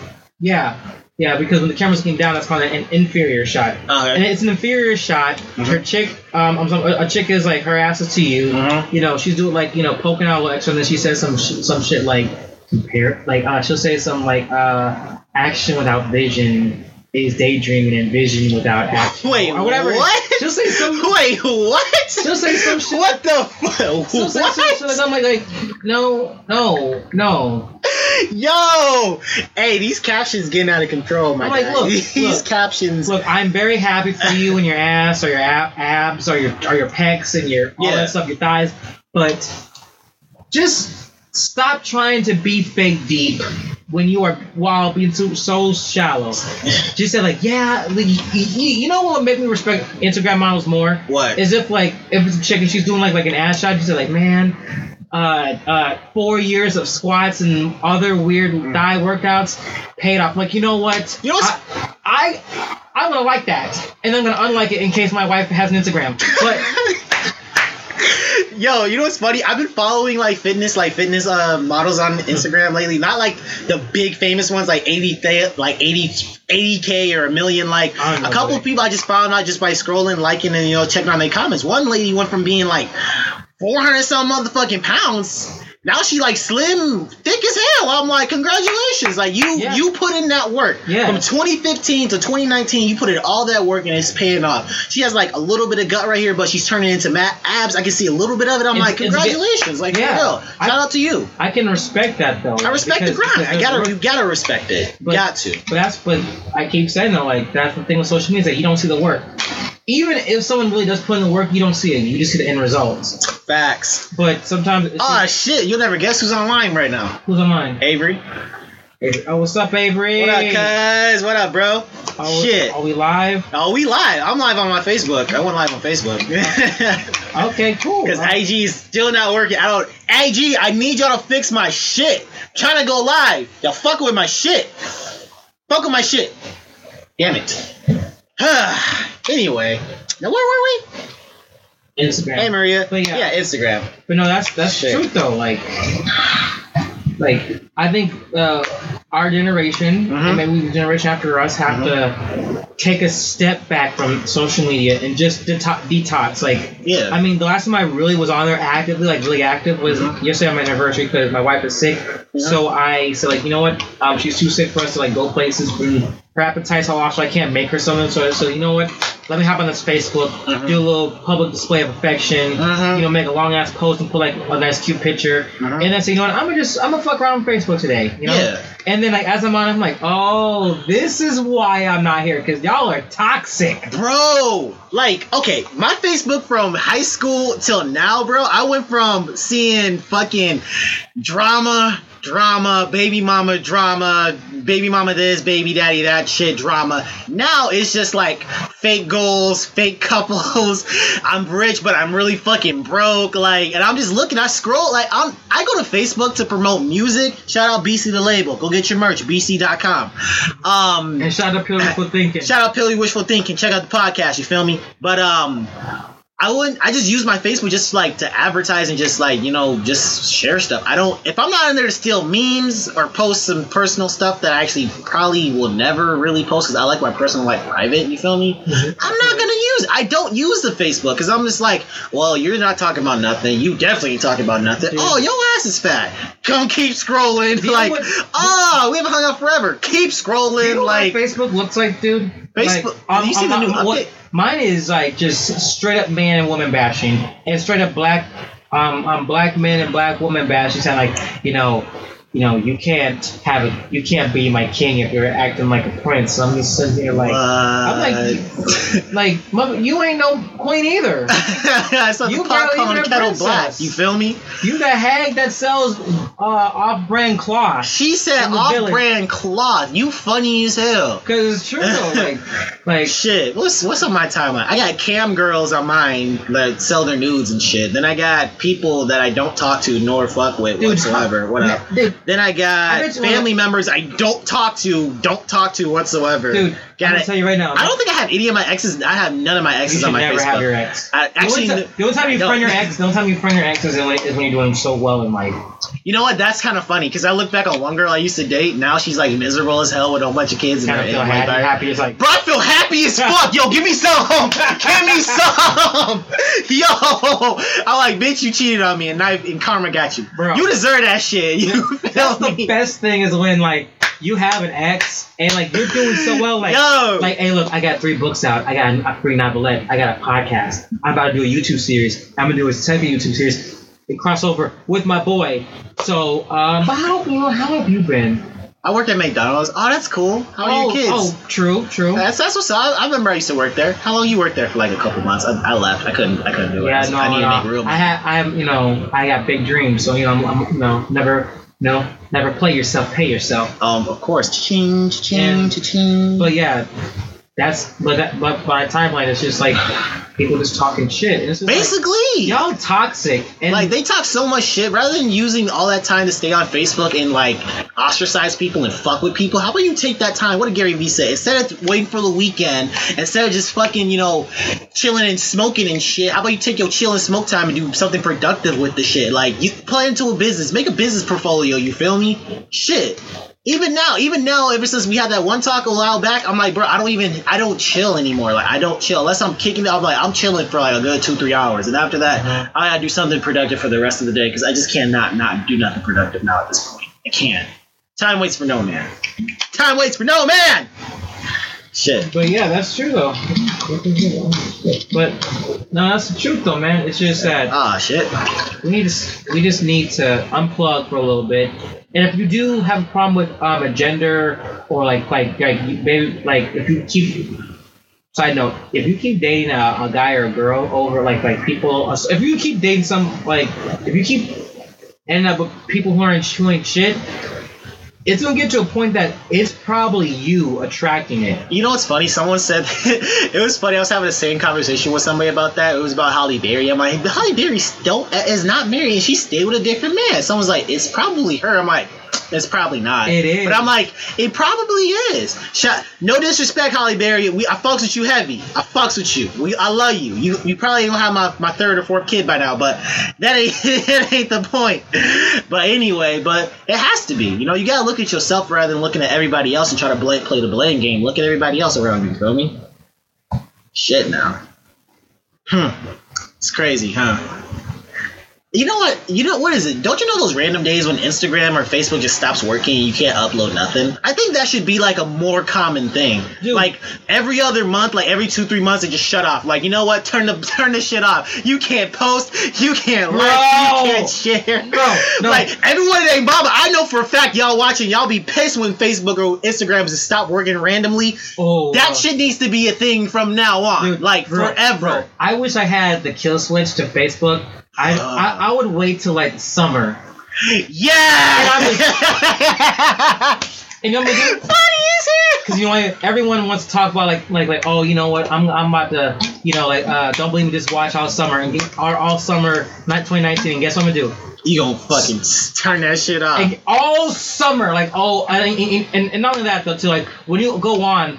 Yeah. Yeah, because when the camera's looking down, that's called an inferior shot. And it's an inferior shot. Her chick, um, I'm sorry, a chick is like her ass is to you. Mhm. You know, she's doing like you know poking out a little extra, and then she says some sh- some shit like compare, like uh, she'll say some like uh, action without vision is daydreaming and vision without action. Wait, or whatever. what? She'll say some. Wait, what? She'll say some shit. What the fuck? She'll say some shit I'm like, like no, no, no. Yo, hey, these captions getting out of control, my I'm like, guy. look, these look. captions. Look, I'm very happy for you and your ass or your ab- abs or your or your pecs and your all Yeah. that stuff, your thighs. But just stop trying to be fake deep when you are while being so, so shallow. She said like, yeah, like, you, you, know what would make me respect Instagram models more? What? Is if like if it's a chick and she's doing like like an ass shot, She said like, man, uh, uh, four years of squats and other weird thigh workouts paid off. Like, you know what? Mm. You know what? I, I, I'm gonna like that, and I'm gonna unlike it in case my wife has an Instagram. But Yo, you know what's funny? I've been following like fitness, like fitness uh, models on Instagram lately. Not like the big famous ones, like eighty, th- like 80, 80k or a million. Like I don't know, a couple of people I just found out just by scrolling, liking, and you know checking on their comments. One lady went from being like four hundred some motherfucking pounds. Now she like slim, thick as hell. I'm like, congratulations! Like you, Yeah. you put in that work. Yeah. From 2015 to 2019, you put in all that work and it's paying off. She has like a little bit of gut right here, but she's turning into mat abs. I can see a little bit of it. I'm It's- like, it's a bit- congratulations! like Yeah. real. Shout I- out to you. I can respect that though. I respect because- the grind. I gotta, you gotta respect it. But- Got to. But that's but I keep saying though, like that's the thing with social media is that you don't see the work. Even if someone really does put in the work, you don't see it. You just see the end results. Facts. But sometimes it's Oh just, shit! You'll never guess who's online right now. who's online? Avery. Avery. Oh, what's up, Avery? What up, cuz? What up, bro? Oh, Shit. Are we live? Oh, we live. I'm live on my Facebook. I went live on Facebook. Okay, cool. Because IG is still not working. I don't. IG, I need y'all to fix my shit. I'm trying to go live. Y'all fucking with my shit. Fuck with my shit. Damn it. anyway, now where were we? Instagram. Hey Maria. But yeah. Instagram. But no, that's that's Shit. truth though. Like, like I think uh, our generation Mhm. and maybe the generation after us have Mm-hmm. to take a step back from social media and just detox. detox. Like, Yeah. I mean, the last time I really was on there actively, like really active, was Mhm. yesterday on my anniversary because my wife is sick. Yeah. So I said, like, you know what? Um, she's too sick for us to like go places. And her appetite's all off, so I can't make her something. So, so you know what? Let me hop on this Facebook, Mhm. do a little public display of affection. Mhm. You know, make a long ass post and put like a nice cute picture, Mhm. and then say, you know what? I'm gonna just I'm gonna fuck around on Facebook today. You know. Yeah. And then like as I'm on, I'm like, oh, this is why I'm not here because y'all are toxic. Bro, like, okay, my Facebook from high school till now, bro, I went from seeing fucking drama, drama, baby mama drama, baby mama this, baby daddy that shit drama. Now it's just like fake goals, fake couples. I'm rich, but I'm really fucking broke. Like, and I'm just looking, I scroll, like, I'm, I go to Facebook to promote music. Shout out BC the label. Go get your merch, bc.com. Um, And shout out people for thinking. Shout out Philly Wishful Thinking. Check out the podcast. You feel me? But um, I wouldn't. I just use my Facebook just like to advertise and just like you know just share stuff. I don't. If I'm not in there to steal memes or post some personal stuff that I actually probably will never really post because I like my personal life private. You feel me? I'm not gonna use. I don't use the Facebook because I'm just like, well, you're not talking about nothing. You definitely ain't talking about nothing. Dude. Oh, your ass is fat. Come keep scrolling. Like, what- oh, we haven't hung out forever. Keep scrolling. You know like, what Facebook looks like, dude? Facebook- Like, you see the new what- update? Mine is like just straight up man and woman bashing, and straight up black, um, um black men and black women bashing, saying like, you know, you know, you can't have it, you can't be my king if you're acting like a prince. So I'm just sitting here like, I'm like, like, mother, you ain't no queen either. I saw You the pot calling kettle princess. black. You feel me? You the hag that sells uh, off-brand cloth. She said In the village. off-brand cloth. You funny as hell. Cause it's true like, like Shit, what's what's on my timeline? I got cam girls on mine that sell their nudes and shit. Then I got people that I don't talk to nor fuck with Dude, whatsoever. What up? dude, Then I got family members I don't talk to, don't talk to whatsoever. dude, got it. tell you right now. I don't think I have any of my exes. I have none of my exes on my never Facebook. have your ex. I, actually, the only, time, the only time you friend your ex, the only time you friend your ex is when, is when you're doing so well in life. You know what? That's kind of funny because I look back on one girl I used to date. Now she's like miserable as hell with a bunch of kids. Kind and feel happy, like, happy. It's like, Bro, I feel happy as fuck. Yo, give me some. give me some. Yo, I'm like, bitch, you cheated on me, and I, and karma got you. Bro. You deserve that shit. You that's the me? best thing is when like you have an ex and like you're doing so well, like. Yo, Like, hey, look, I got three books out. I got a free novelette. I got a podcast. I'm about to do a YouTube series. I'm gonna do a second YouTube series. And crossover with my boy. So, um, but how you know, how have you been? I work at McDonald's. Oh, that's cool. How are oh, your kids? oh, true, true. That's that's what's up. I, remember I used to work there. How long you worked there for? Like a couple months. I, I left. I couldn't. I couldn't do it. Yeah, I, no, I need no. to make real I have, I have, you know, I got big dreams. So you know, I'm, I'm you know, never, no, never play yourself, pay yourself. um, of course, ching, ching, And- ching. But yeah, that's, but that, but my timeline it's just like people just talking shit. And it's just like, Basically, y'all toxic and like they talk so much shit rather than using all that time to stay on Facebook and like ostracize people and fuck with people. How about you take that time? What did Gary Vee say? Instead of waiting for the weekend, instead of just fucking you know chilling and smoking and shit, how about you take your chill and smoke time and do something productive with the shit? Like you play into a business, make a business portfolio. You feel me? Shit. Even now, even now, ever since we had that one talk a while back, I'm like, bro, I don't even, I don't chill anymore. Like, I don't chill unless I'm kicking. I'm like, I'm chilling for like a good two, three hours, and after that, I gotta do something productive for the rest of the day because I just cannot not do nothing productive now at this point. I can't. Time waits for no man. Time waits for no man. Shit. But yeah, that's true though. But no, that's the truth though, man. It's just that Ah, shit. we need to we just need to unplug for a little bit. And if you do have a problem with um, a gender or like like like maybe like if you keep side note if you keep dating a, a guy or a girl over like like people if you keep dating some like if you keep ending up with people who aren't ain't shit. It's gonna get to a point that it's probably you attracting it. You know what's funny? Someone said it was funny. I was having the same conversation with somebody about that. It was about Halle Berry. I'm like, Halle Berry don't is not married, and she stayed with a different man. Someone's like, it's probably her. I'm like, it's probably not. It is. But I'm like, it probably is. Shut, no disrespect, Halle Berry. We, I fucks with you heavy. I fucks with you. We, I love you. You, you probably don't have my, my third or fourth kid by now, but that ain't that ain't the point. But anyway, but it has to be. You know, you gotta look at yourself rather than looking at everybody else and try to blame, play the blame game. Look at everybody else around you. Feel me? Shit now. Hmm. It's crazy, huh? You know what? You know what is it? Don't you know those random days when Instagram or Facebook just stops working and you can't upload nothing? I think that should be like a more common thing. Dude. Like every other month, like every two three months, it just shut off. Like you know what? Turn the turn the shit off. You can't post. You can't like. You can't share. No, no. Like everyone ain't Baba, I know for a fact y'all watching, y'all be pissed when Facebook or Instagram just stop working randomly. Oh, That uh, shit needs to be a thing from now on. dude, like bro, forever. bro, I wish I had the kill switch to Facebook. I, Uh. I I would wait till like summer. Yeah. And you know what I'm gonna do? Funny as hell. Because you know like, everyone wants to talk about like like like oh you know what I'm I'm about to you know like uh don't believe me just watch all summer and get, all, all summer not 2019 and guess what I'm gonna do You gonna fucking turn that shit off. like all summer like oh and, and, and, and not only that though too like when you go on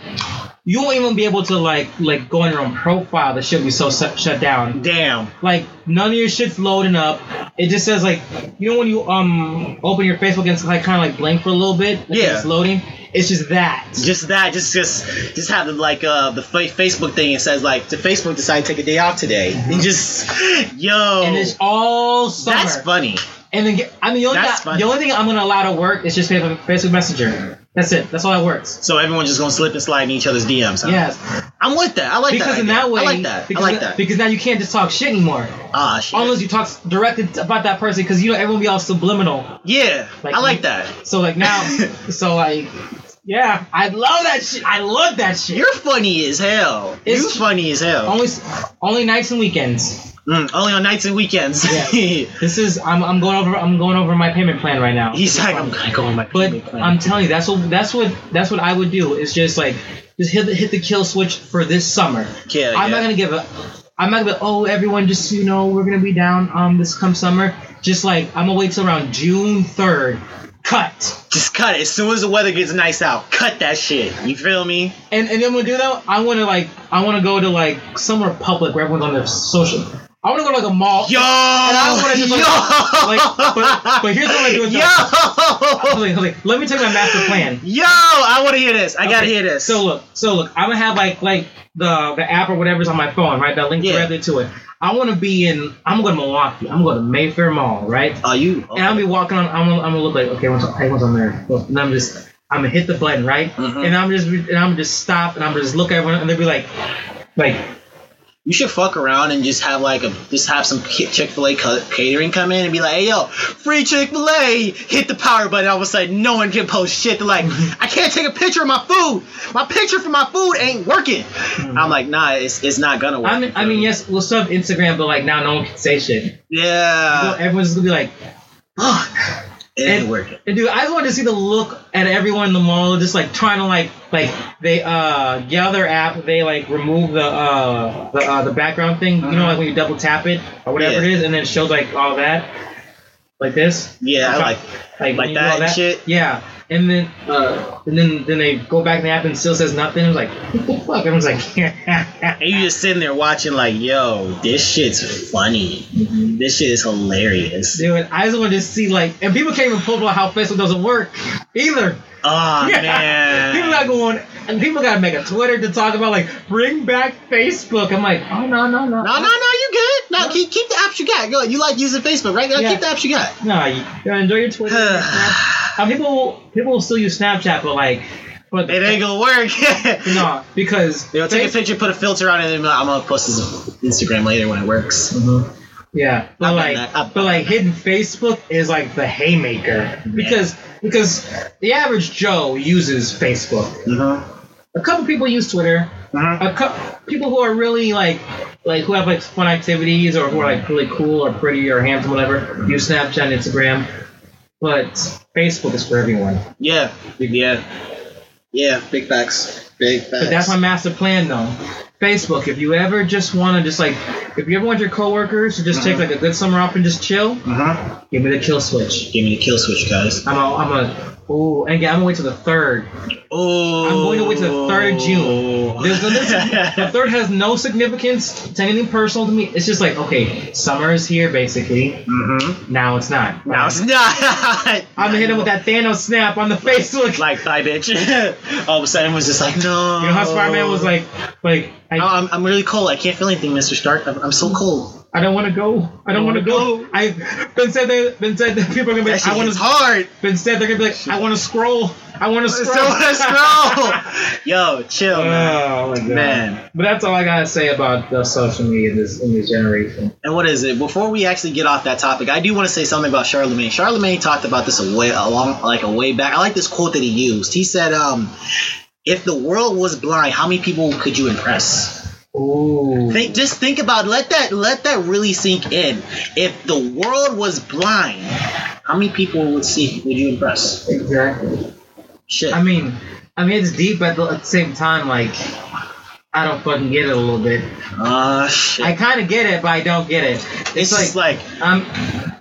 you won't even be able to like like go on your own profile the shit will be so shut shut down Damn. like none of your shit's loading up it just says like you know when you um open your Facebook and it's like kind of like blank for a little bit like Yeah. it's loading it's just that Just that, just just just have the like uh the fa- Facebook thing. It says like the Facebook decided to take a day off today. And just yo, and it's all summer that's funny. And then, I mean, the only, thing, the only thing I'm gonna allow to work is just Facebook Messenger. That's it. That's all that works. So everyone's just gonna slip and slide in each other's DMs. Huh? Yes, I'm with that. I like because that. in idea. that way, I like that. I Because, like that. Because now you can't just talk shit anymore, Ah, shit. unless you talk directed about that person. Because you know everyone be all subliminal. yeah, Like, I like that. So like now, so like, yeah, I love that shit. I love that shit. You're funny as hell. It's- you funny as hell. only only nights and weekends. Mm, only on nights and weekends. Yeah. This is I'm, I'm going over I'm going over my payment plan right now. He's like. I'm gonna go on my But payment plan. I'm telling you, that's what that's what that's what I would do. Is just like just hit the hit the kill switch for this summer. Yeah, I'm yeah. not gonna give a. I'm not gonna. Oh, everyone, just you know, we're gonna be down um this come summer. Just like I'm gonna wait till around June third. Cut. Just cut it. As soon as the weather gets nice out, cut that shit. You feel me? And and then we'll do that. I want to like I want to go to like somewhere public where everyone's on their social. I want to go to like a mall. Yo! And I wanna just, like- yo! like, but- but here's what I'm doing, though. Yo! Like, like, let me tell you my master plan. Yo! I want to hear this. I gotta hear this. So look, so look, I'm gonna have like like the the app or whatever's on my phone, right? That links Yeah. directly to it. I want to be in. I'm going to Milwaukee. I'm going to Mayfair Mall, right? Are you? And I'm gonna be walking on. I'm gonna, I'm gonna look like okay, what's hey, what's on there? And I'm just I'm gonna hit the button, right? Mhm. And I'm just and I'm gonna just stop and I'm just look at everyone and they'll be like, like You should fuck around and just have like a just have some Chick Fil A catering come in and be like, "Hey yo, free Chick Fil A!" Hit the power button. All of a sudden, no one can post shit. They're like, mm-hmm. "I can't take a picture of my food. My picture for my food ain't working." Mm-hmm. I'm like, "Nah, it's, it's not gonna work." I mean I mean yes, we'll still have Instagram, but like now no one can say shit. yeah, Everyone's gonna be like, fuck. ain't and- working. And dude, I just wanted to see the look at everyone in the mall, just like trying to like like they uh their app, they like remove the uh the uh, the background thing, you know, like when you double tap it or whatever Yeah. it is, and then it shows like all that, like this. Yeah, I like like, like when you do that all shit? Yeah, and then uh and then then they go back in the app and still says nothing. It was like what the fuck? Everyone's like, And you just sitting there watching, like, yo, this shit's funny. This shit is hilarious. dude, I just wanted to see like, and people can't even pull about how Facebook doesn't work either. Oh man. people got going, and people got to make a Twitter to talk about like bring back Facebook. I'm like, oh no, no, no, No, no, no, you good. No, keep keep the apps you got. Go. You like using Facebook, right? Go, Yeah. Keep the apps you got. no. You gotta enjoy your Twitter. and uh, people, people will still use Snapchat, but like, but It ain't gonna work. no, because They'll take a picture, put a filter on it, and I'm gonna post this on Instagram later when it works. Yeah, but done like, that. But like, hidden Facebook is like the haymaker because because the average Joe uses Facebook. Mm-hmm. A couple people use Twitter. Mhm. A couple people who are really like like who have like fun activities or who are like really cool or pretty or handsome, whatever. Use Snapchat and Instagram, but Facebook is for everyone. Yeah, yeah. Yeah, big facts. Big facts. But that's my master plan though. Facebook, if you ever just want to just like, if you ever want your coworkers to just take like a good summer off and just chill, Uh-huh. give me the kill switch. Give me the kill switch, guys. I'm a, I'm a, ooh, and again, I'm gonna wait till the third. Oh. I'm going to wait till the 3rd June. There's, there's, the third has no significance to anything personal to me. It's just like, okay, summer is here basically. mm-hmm. Now it's not. Now it's not. I'm gonna hit him with that Thanos snap on the face. Look, like thigh bitch. All of a sudden, was just like no. you know how Spider-Man was like, like I, Oh, I'm, I'm really cold. I can't feel anything, Mr. Stark. I'm, I'm so cold. I don't want to go. I don't want to go. go. I been said that been said that people are gonna be like, I want to. hard. Been said they're gonna be like, I want to scroll. I want to scroll. let's scroll. Yo, chill, man. Oh my god. Man. But that's all I gotta say about the social media in this in this generation. And what is it? Before we actually get off that topic, I do want to say something about Charlamagne. Charlamagne talked about this a way a long, like a way back. I like this quote that he used. He said, um, "If the world was blind, how many people could you impress?" Ooh. Think, just think about let that let that really sink in. If the world was blind, how many people would see would you impress? Exactly. Shit. I mean, I mean it's deep but at the same time. Like, I don't fucking get it a little bit. Ah shit. I kind of get it, but I don't get it. it's just like um,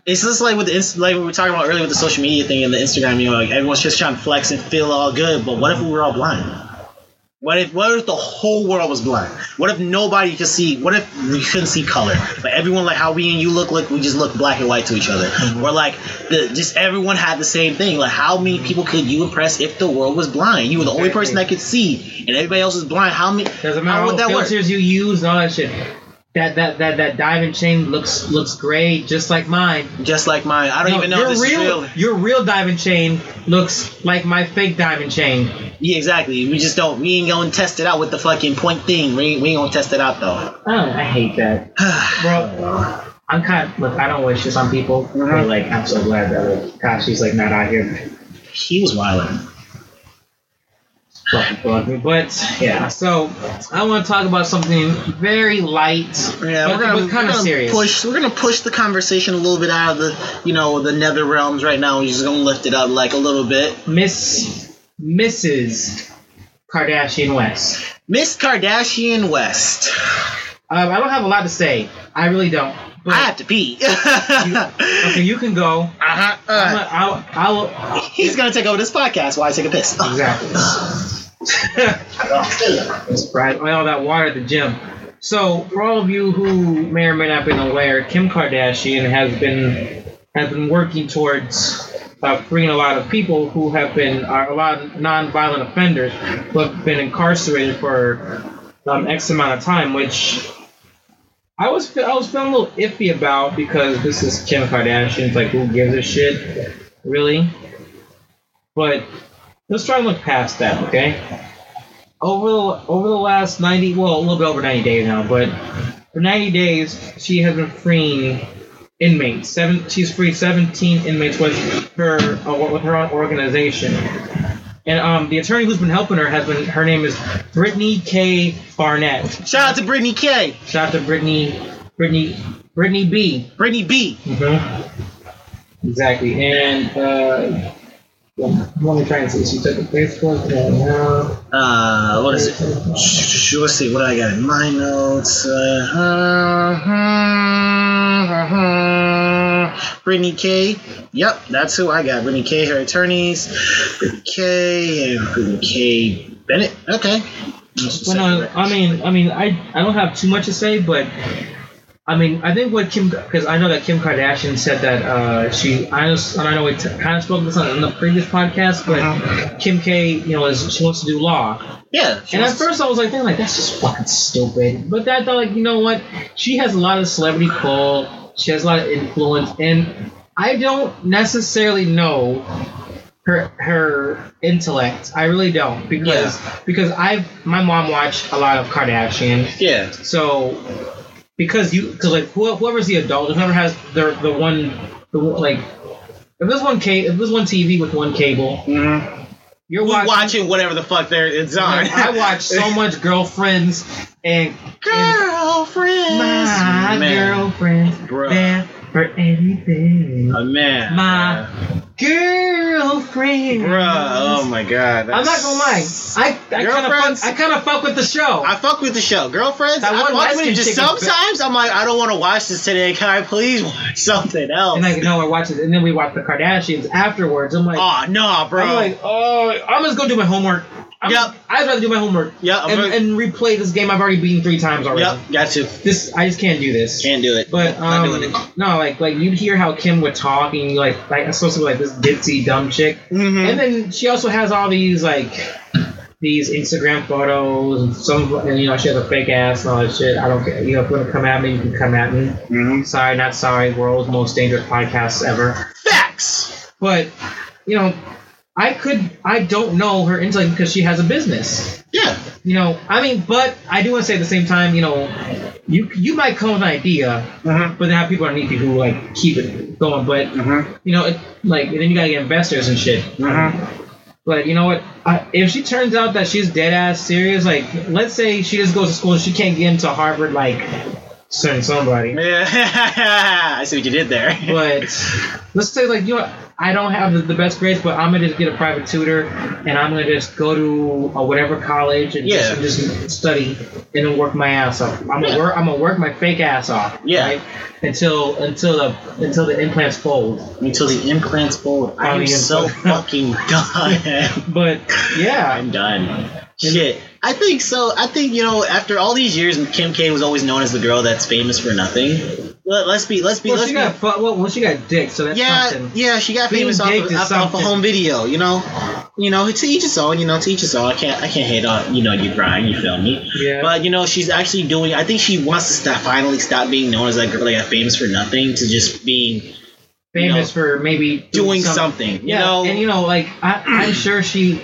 it's just like with the inst- like we were talking about earlier with the social media thing and the Instagram. You know, like everyone's just trying to flex and feel all good. But what if we were all blind? What if what if the whole world was blind? What if nobody could see? What if we couldn't see color? Like everyone, like how we and you look, like we just look black and white to each other, mm-hmm. or like the just everyone had the same thing. Like how many people could you impress if the world was blind? You were the only person that could see, and everybody else is blind. How many? doesn't matter How would what that work? filters you use and all that shit. That that that that diamond chain looks looks great, just like mine. Just like mine, I don't No, even know if this real, is real. your real diamond chain looks like my fake diamond chain. Yeah, exactly. We just don't. We ain't gonna test it out with the fucking point thing. We ain't, we ain't gonna test it out though. Oh, I hate that, bro. I'm kind of look. I don't wish this on people, but uh-huh. like I'm so glad that like, gosh, she's like not out here he was wilding. Fucking fuck me. But yeah, so I want to talk about something very light, Yeah, but, we're gonna, kind of serious. push. We're gonna push the conversation a little bit out of the, you know, the nether realms right now. We're just gonna lift it up like a little bit. Miss Mrs. Kardashian West. Miss Kardashian West. Um, I don't have a lot to say. I really don't. But, I have to pee. okay, you can go. Uh-huh. I'm Uh, a, I'll, I'll, he's gonna take over this podcast while I take a piss. exactly. It's right. All that water at the gym. So, for all of you who may or may not been aware, Kim Kardashian has been has been working towards uh, freeing a lot of people who have been are a lot of non-violent offenders who have been incarcerated for um, X amount of time, which I was I was feeling a little iffy about because this is Kim Kardashian. It's like who gives a shit, really? But let's try and look past that, okay? Over the over the last ninety, well, a little bit over ninety days now, but for ninety days, she has been freeing inmates. Seven, she's freed seventeen inmates with her uh, with her organization. And um, the attorney who's been helping her has been her name is Brittany K. Barnett. Shout out to Brittany K. Shout out to Brittany, Brittany, Brittany B. Brittany B. Mm-hmm. Exactly, and uh, let me try and see. She took a Facebook. and now. Uh, what is it? Let's see. What do I got in my notes? Uh, Brittany K. Yep, that's who I got. Brittany K. Her attorneys. Brittany K. and Brittany K. Bennett. Okay. Well, no, I mean, I mean, I I don't have too much to say, but I mean, I think what Kim, because I know that Kim Kardashian said that uh, she, I know, and I know we t- kind of spoke this on the previous podcast, but Uh-huh. Kim K, you know, is she wants to do law, Yeah. and at first I was like, thinking like that's just fucking stupid, but that thought like, you know what, she has a lot of celebrity pull, she has a lot of influence, and I don't necessarily know her her intellect. I really don't because because I've my mom watched a lot of Kardashian. yeah. So because you because like who- whoever's the adult, whoever has the the one the like if there's one ca- if there's one TV with one cable, Mm-hmm. You're watching. watching whatever the fuck there it's on. I watch so much girlfriends and, Girlfriends. my Man. girlfriends Bruh. there for anything. A man. My girlfriend. Bruh, oh my god. I'm not gonna lie. I I kind of fuck, I kind of fuck with the show. I fuck with the show. Girlfriends, That I one fuck with light-skinned it. Just chick sometimes I'm like, I don't want to watch this today. Can I please watch something else? and like, no, we're watching, and then we watch the Kardashians afterwards. I'm like, oh, no, bro. I'm like, oh, I'm just gonna do my homework. I'm Yep. I'd rather do my homework. Yeah, and, gonna- and replay this game I've already beaten three times already. yep, got to. This I just can't do this. Can't do it. But Not um, doing it. no, like like you'd hear how Kim would talk, and you like like it's supposed to be like this ditzy dumb chick, Mhm. and then she also has all these like these Instagram photos and some and you know she has a fake ass and all that shit. I don't care. You know if you want to come at me, you can come at me. Mhm. Sorry, not sorry. World's most dangerous podcast ever. Facts. But you know, I could I don't know her intellect because she has a business. Yeah. You know, I mean, but I do want to say at the same time, you know, you you might come with an idea, Mhm. but then have people underneath you who like keep it going. But Mhm. you know, it, like then you gotta get investors and shit. Mhm. But you know what? I, if she turns out that she's dead ass serious, like let's say she just goes to school and she can't get into Harvard, like certain somebody. Yeah. I see what you did there. But let's say like you know, I don't have the, best grades, but I'm gonna just get a private tutor and I'm gonna just go to uh, whatever college and, Yeah. just, just study and then work my ass off. I'm gonna Yeah. work. I'm gonna work my fake ass off. Yeah. Right? Until until the until the implants fold. Until the implants fold. I'm the so fucking done. But yeah, I'm done. Shit. I think so. I think, you know, after all these years, Kim K was always known as the girl that's famous for nothing. Let, let's be, let's be, well let's she be. got well, well she got dick, so that's yeah, something. yeah, she got Being famous off of, off, off a home video, you know. You know, to each his own, you know, to each his own. I can't, I can't hate on, you know, you grind, you feel me. Yeah. But you know, she's actually doing. I think she wants to stop, finally stop being known as that girl that got famous for nothing to just being famous for maybe doing some- something. You Yeah, know and you know, like I, I'm sure she.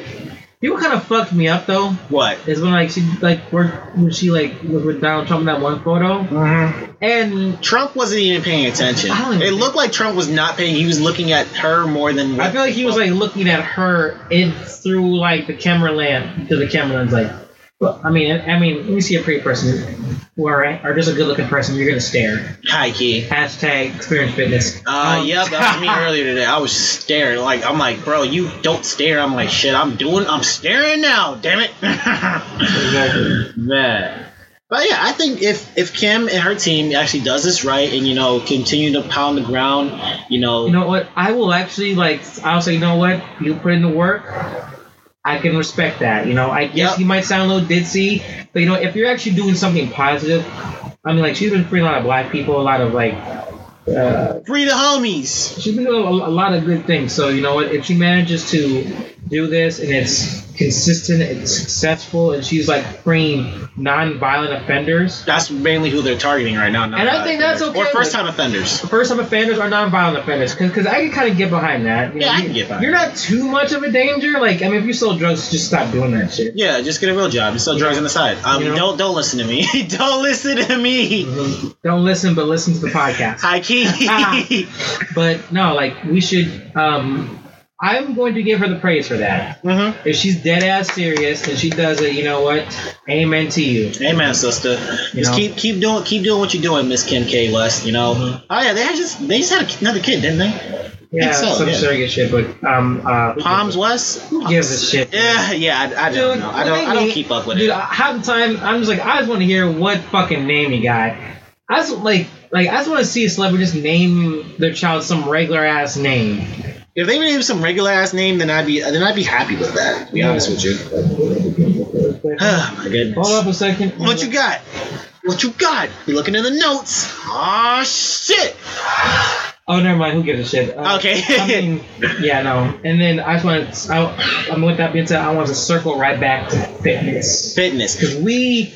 People kind of fucked me up though. what? Is when like she like worked when she like was with Donald Trump in that one photo, Mm-hmm. and Trump wasn't even paying attention. Even It looked like Trump was not paying. He was looking at her more than. I feel like he was like looking at her in through like the camera lens to the camera lens like. Well, I mean, I mean, you see a pretty person or or just a good looking person, you're gonna stare. high key. Hashtag Xperience Fitness. Uh, Um, yep, that was me earlier today. I was staring. Like, I'm like, bro, you don't stare. I'm like, shit, I'm doing, I'm staring now. Damn it. Exactly. Man. But yeah, I think if if Kim and her team actually does this right and you know continue to pound the ground, you know, You know what? I will actually like. I'll say, you know what? You put in the work. I can respect that. You know, I guess Yep. you might sound a little ditzy, but you know, if you're actually doing something positive, I mean, like she's been freeing a lot of black people, a lot of like. Uh, free the homies. she's been doing a, a lot of good things. So you know what? If she manages to do this and it's consistent, and successful, and she's like freeing non-violent offenders. That's mainly who they're targeting right now. And I think that's okay Or first time offenders. First time offenders are non-violent offenders, because I can kind of get behind that. You Yeah, know, I you- can get behind You're not too much of a danger. Like, I mean, if you sell drugs, just stop doing that shit. Yeah, just get a real job. Just sell drugs on the side. Um, You know? don't don't listen to me. don't listen to me. Don't listen, but listen to the podcast. Key. But no, like we should. Um, I'm going to give her the praise for that. hmm If she's dead ass serious and she does it, you know what? Amen to you. Amen, sister. You just know? keep keep doing keep doing what you're doing, Miss Kim K West. You know. Mhm. Oh yeah, they had just they just had another kid, didn't they? Yeah, so, some yeah. surrogate shit, but um, uh, Psalm West. Who gives a shit? Yeah, yeah. I, I don't know. I don't. I don't keep up with Dude, it. I- half the time I'm just like, I just want to hear what fucking name you got. I just like, like I just want to see a celebrity just name their child some regular ass name. If they name some regular ass name, then I'd be then I'd be happy with that. To be honest with you. Oh my goodness. Hold up a second. What you got? What you got? You looking in the notes? Oh shit! Oh, never mind. Who gives a shit? Uh, Okay. I mean, yeah, no. And then I just want to. I, I'm with that being said. I want to circle right back to fitness Fitness. because we,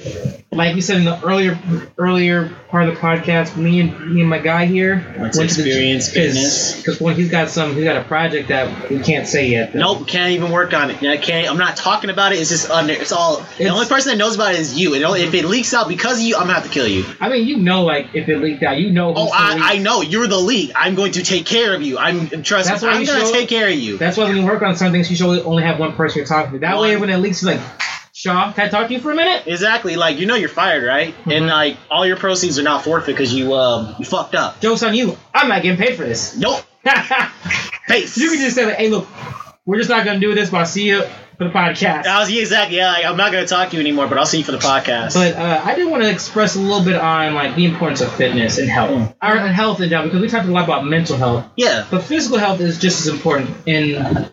like we said in the earlier earlier part of the podcast, me and me and my guy here Went to Xperience Fitness. because when he's got some, he's got a project that we can't say yet. Nope, can't even work on it. I can't. I'm not talking about it. It's just under. It's all. the only person that knows about it is you. And if it leaks out because of you, I'm gonna have to kill you. I mean, you know, like if it leaked out, you know. Oh, I, the I know you're the leak. I'm going to take care of you. I'm trust That's me. I'm gonna show- take care of you. That's why when you work on something, you should only have one person you're talking to. That way, when it leaks, it's like, Shaw, can I talk to you for a minute? Exactly. Like you know you're fired, right? Mm-hmm. And like all your proceeds are now forfeit because you um you fucked up. Joke's on you. I'm not getting paid for this. Nope. face. You can just say like, hey, look, we're just not gonna do this, but I'll see you for the podcast. I was yeah, exactly. Yeah, like, I'm not gonna talk to you anymore, but I'll see you for the podcast. But uh, I did want to express a little bit on like the importance of fitness and health, Mm. and health in general, because we talked a lot about mental health, yeah. but physical health is just as important. And you know,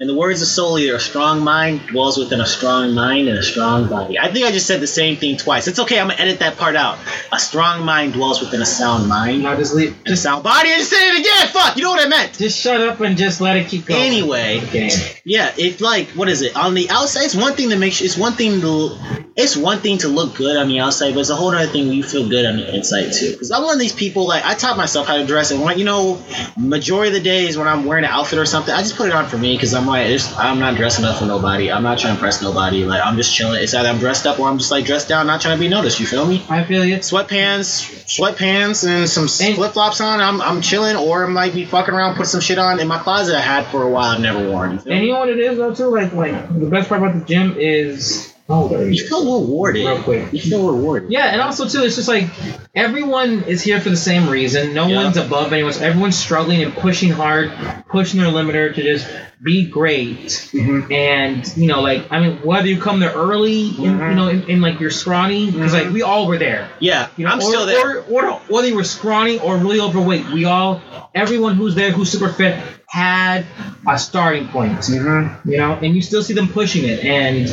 in the words of Soul Eater, a strong mind dwells within a strong mind and a strong body. I think I just said the same thing twice. It's okay. I'm gonna edit that part out. A strong mind dwells within a sound mind now just leave, just sound body. I just said it again. Fuck. You know what I meant. just shut up and just let it keep going. Anyway, Okay. yeah. It's like what is it on the outside? It's one thing to make. sure. It's one thing to. It's one thing to look good on the outside, but it's a whole other thing when you feel good on the inside too. Because I'm one of these people. Like I taught myself how to dress, and when you know, majority of the days when I'm wearing an outfit or something, I just put it on for me because I'm like, it's, I'm not dressing up for nobody. I'm not trying to impress nobody. Like I'm just chilling. It's either I'm dressed up or I'm just like dressed down, not trying to be noticed. You feel me? I feel you. Sweatpants, sweatpants, and some flip flops on. I'm I'm chilling, or I might be fucking around, put some shit on in my closet I had for a while. I've never worn. You And you know what it is though too? Like like the best part about the gym is oh there You you go. feel rewarded. Real quick. You feel rewarded. Yeah, and also too, it's just like everyone is here for the same reason. No Yeah. one's above anyone. So Everyone's struggling and pushing hard, pushing their limiter to just be great. Mhm. And you know, like I mean, whether you come there early, in, Mhm. you know, in, in like you're scrawny, because like Mhm. we all were there. Yeah, You know, I'm or, still there. Or, or whether you were scrawny or really overweight, we all, everyone who's there who's super fit had a starting point. mm-hmm. You know, and you still see them pushing it, and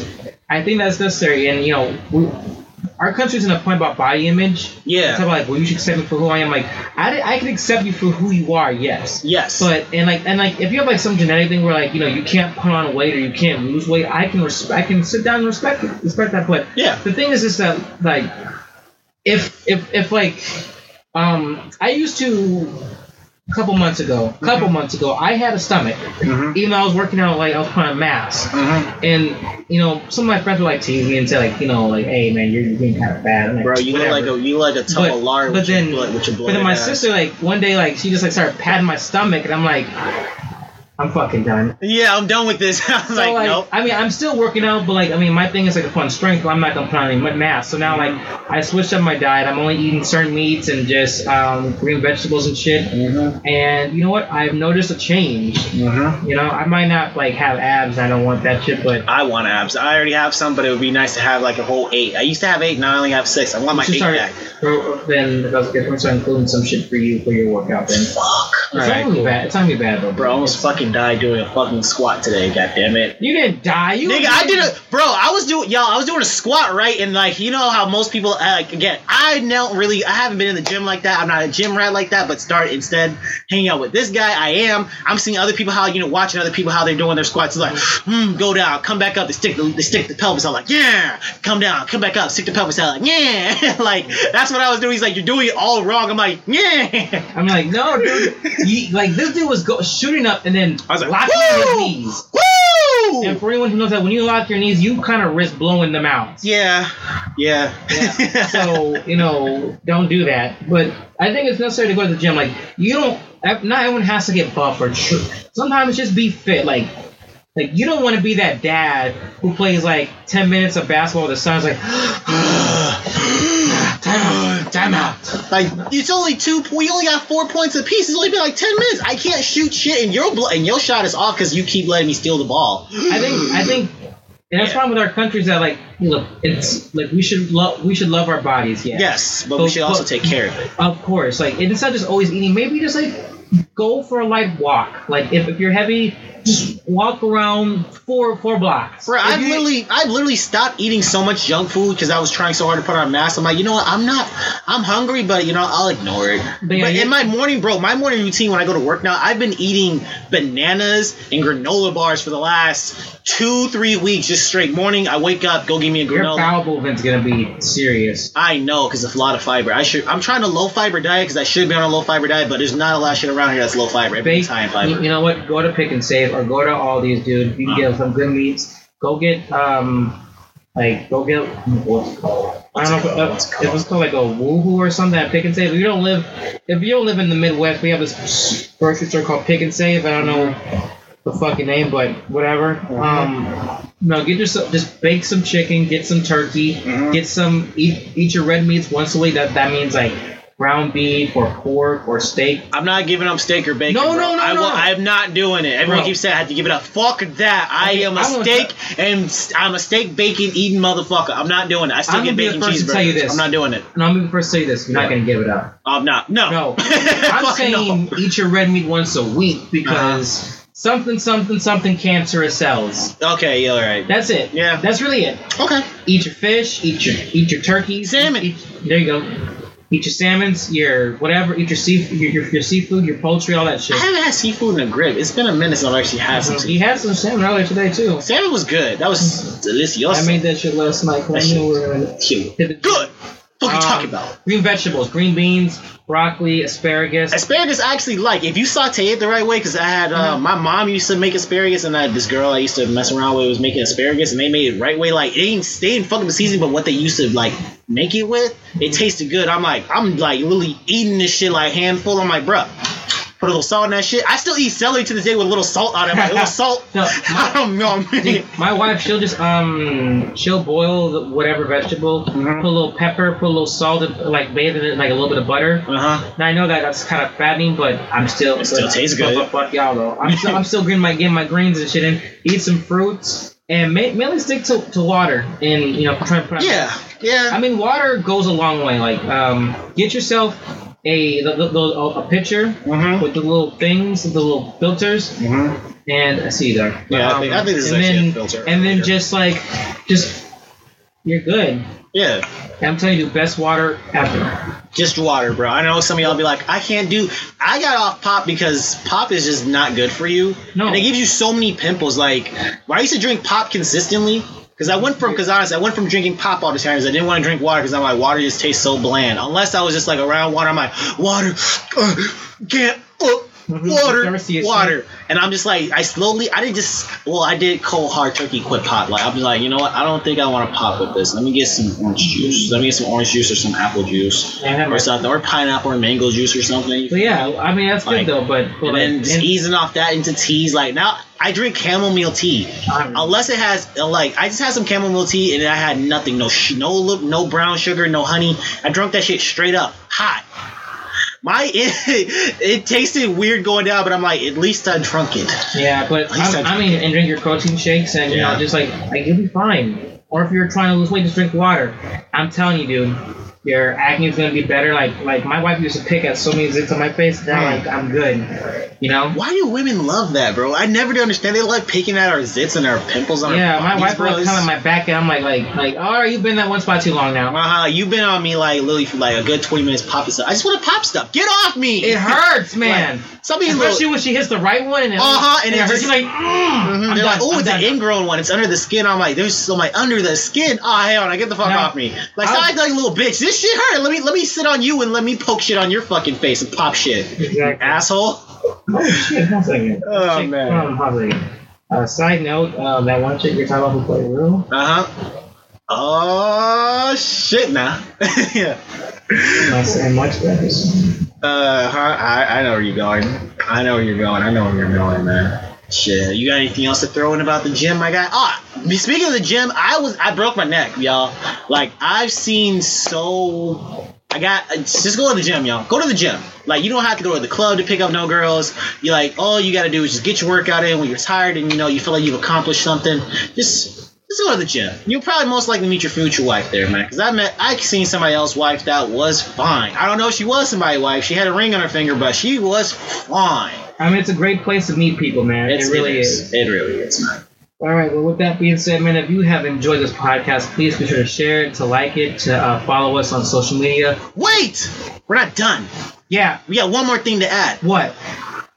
I think that's necessary. And you know, we, our country's in a point about body image. Yeah. It's about like, well, you should accept me for who I am. Like, I, I can accept you for who you are, yes. Yes. But and like and like if you have like some genetic thing where like you know you can't put on weight or you can't lose weight, I can respect, I can sit down and respect it, respect that. But yeah. the thing is, is that like if if if like um I used to a couple months ago, a couple Mm-hmm. months ago, I had a stomach. Mhm. Even though I was working out, like I was putting a mask, Mhm. and you know some of my friends would like tease me and say like you know like hey man you're, you're being kind of fat. Like, Bro, you look like a you look like a tub But- but with, then- blood, with your blood. But then my sister, like, one day, like, she just, like, started patting my stomach, and I'm like, I'm fucking done. Yeah, I'm done with this. I'm So, like, like, nope. I mean, I'm still working out, but, like, I mean, my thing is, like, a fun strength, but I'm not gonna put on any mass. So now, like, I switched up my diet. I'm only eating certain meats and just um, green vegetables and shit. Mm-hmm. And you know what? I've noticed a change. Mm-hmm. You know, I might not, like, have abs. I don't want that shit, but I want abs. I already have some, but it would be nice to have like a whole eight. I used to have eight, now I only have six. I want my eight back. or- then if I was going to start including some shit for you for your workout, then. It's Fuck. not Alright, gonna be cool. bad. It's not gonna be bad, though. Bro, I almost fucking died doing a fucking squat today. God damn it. You didn't die. You Nigga, I did a bro. I was doing y'all. I was doing a squat right, and like you know how most people uh, like again. I don't really. I haven't been in the gym like that. I'm not a gym rat like that. But start instead hanging out with this guy. I am. I'm seeing other people how you know watching other people how they're doing their squats. It's like, hmm, go down, come back up. They stick the they stick the pelvis out like yeah. Come down, come back up. Stick the pelvis out like yeah. like that's what I was doing. He's like, you're doing it all wrong. I'm like yeah. I'm like, no, dude. You, like this dude was go- shooting up and then I was like, locking "Woo! his knees. Woo! And for anyone who knows that, when you lock your knees, you kind of risk blowing them out. yeah, yeah. Yeah. so you know, don't do that. But I think it's necessary to go to the gym. Like you don't. Not everyone has to get buff or. Tr- Sometimes just be fit. Like. Like you don't want to be that dad who plays like ten minutes of basketball. The son's like, time out, time out. Like it's only two. We only got four points apiece. It's only been like ten minutes. I can't shoot shit, and your bl- and your shot is off because you keep letting me steal the ball. I think I think and that's Yeah. problem with our countries that like look it's like we should love we should love our bodies yeah Yes, but we should also but- take care of it. of course like instead of just always eating maybe just like go for a light walk like if, if you're heavy just walk around four four blocks Bro, I've you- literally, I've literally stopped eating so much junk food because I was trying so hard to put on a mask. I'm like, you know what? I'm not, I'm hungry, but you know, I'll ignore it. But But, yeah, you- in my morning, bro, my morning routine when I go to work now, I've been eating bananas and granola bars for the last two, three weeks, just straight. Morning, I wake up, go give me a granola. your bowel movement's gonna be serious I know because it's a lot of fiber. I should. I'm trying a low fiber diet because I should be on a low fiber diet, but there's not a lot of shit around here that's low fiber. Everything's Bake, high in you, fiber. you know what go to pick and save or go to all these dude you can get some good meats go get um like go get what's it called I don't know if, uh, it if it was called like a woohoo or something at Pick and Save. If you don't live, if you don't live in the Midwest, we have this grocery store called Pick and Save. I don't know the fucking name, but whatever. Um, no, get yourself just bake some chicken, get some turkey, Mhm. get some eat eat your red meats once a week. That that means like ground beef or pork or steak. I'm not giving up steak or bacon. No, bro. no, no, I no. I'm not doing it. Everyone Bro. keeps saying I have to give it up. Fuck that. I Okay, am a I'm gonna steak and I'm a steak bacon eating motherfucker. I'm not doing it. I still get gonna be the bacon first to tell you cheeseburgers. this. I'm not doing it. And I'm gonna be the first to you this: you're not gonna give it up. I'm not. No. No, I'm saying no. eat your red meat once a week because uh-huh. something, something, something cancerous cells. Okay, yeah, all right. That's it. Yeah. That's really it. Okay. Eat your fish. Eat your eat your turkeys. Salmon. Eat, there you go. Eat your salmons. Your whatever. Eat your sea your, your, your seafood. Your poultry. All that shit. I haven't had seafood in a grip. It's been a minute since I've actually had some seafood. He had some salmon earlier today too. Salmon was good. That was delicious. I made that shit last night. That shit we were gonna Cute. Good. What are you Um, talking about? Green vegetables, green beans, broccoli, asparagus. Asparagus I actually like if you saute it the right way. Because I had uh, Mhm. my mom used to make asparagus, and I, this girl I used to mess around with was making asparagus, and they made it right way. Like it ain't they didn't fuck up the seasoning, but what they used to like make it with, it tasted good. I'm like I'm like literally eating this shit like handful. I'm like, bruh. Put a little salt in that shit. I still eat celery to this day with a little salt on it. Like, a little salt. No, I don't know. My wife, she'll just um, she'll boil whatever vegetable, Mhm. put a little pepper, put a little salt, and, like bathe it in like a little bit of butter. Uh huh. Now I know that that's kind of fattening, but I'm still It still tastes but- good. But, fuck y'all though, I'm still I'm still getting my getting my greens and shit in. Eat some fruits and ma- mainly stick to, to water and you know try and put. Yeah. Yeah. I mean, water goes a long way. Like, um, get yourself a the, the, the, a pitcher Mhm. with the little things, the little filters, Mhm. and I see there. Yeah, I think- I think this is and actually then, a filter And then right here. just like, just you're good. Yeah. I'm telling you, best water ever. Just water, bro. I know some of y'all be like, I can't do. I got off pop because pop is just not good for you. No. And it gives you so many pimples. Like, when I used to drink pop consistently, because I went from, because honestly, I went from drinking pop all the time. 'cause I didn't want to drink water because I'm like, water just tastes so bland. Unless I was just like around water, I'm like, water, uh, can't, uh, water, Never see water. And I'm just like, I slowly, I didn't just, well, I did cold hard turkey quit pop. Like, I'm just like, you know what? I don't think I want to pop with this. Let me get some orange juice. Let me get some orange juice or some apple juice have or something, or pineapple or mango juice or something. But yeah, I mean that's Like, good though. But, but and then like, just and- easing off that into teas. Like now, I drink chamomile tea. I'm- Unless it has like, I just had some chamomile tea and I had nothing, no sh- no no brown sugar, no honey. I drank that shit straight up, hot. My it, it tasted weird going down, but I'm like, at least I drunk it. Yeah, but At least I'm, I I mean, and drink your protein shakes, and you know, just like like you'll be fine. Or if you're trying to lose weight, just drink water. I'm telling you, dude, your acne is gonna be better. Like like my wife used to pick at so many zits on my face. Now like I'm good. You know. Why do women love that, bro? I never did understand. They like picking at our zits and our pimples on Yeah, our my wife bro. was kind of my back, and I'm like like like, oh, you've been in that one spot too long now. Uh-huh. You've been on me like literally for like a good 20 minutes popping stuff. I just want to pop stuff. Get off me. It hurts, man. Some people Especially when she hits the right one, and it, Uh-huh, and and it, it hurts. just- you like, mm, Mhm. I'm They're like, done, oh, I'm it's an ingrown one. It's under the skin. I'm like, there's so like under the skin. Oh hell, I get the fuck Now, off me. Like, I'll- stop acting like a little bitch. This shit hurt. Let me let me sit on you and let me poke shit on your fucking face and pop shit. Exactly. Asshole. Oh shit! Hold on a second. Oh, Chick- man. hold on, hold on a second. Uh, side note, uh, that one chick you're talking about who played Real, Uh huh. Oh shit, nah. yeah. not saying much, just- Uh, I I know where you're going. I know where you're going. I know where you're going, man. Shit, you got anything else to throw in about the gym, my guy? Ah, speaking of the gym, I was I broke my neck, y'all. Like I've seen so. I got just go to the gym, y'all. Go to the gym. Like you don't have to go to the club to pick up no girls. You like all you got to do is just get your workout in when you're tired and you know you feel like you've accomplished something. Just just go to the gym. You'll probably most likely meet your future wife there, man. Because I met, I seen somebody else's wife that was fine. I don't know if she was somebody's wife. She had a ring on her finger, but she was fine. I mean, it's a great place to meet people, man. It's, it really is. It really is, man. All right. Well, with that being said, man, if you have enjoyed this podcast, please be sure to share it, to like it, to uh, follow us on social media. Wait, we're not done. Yeah. We got one more thing to add. What?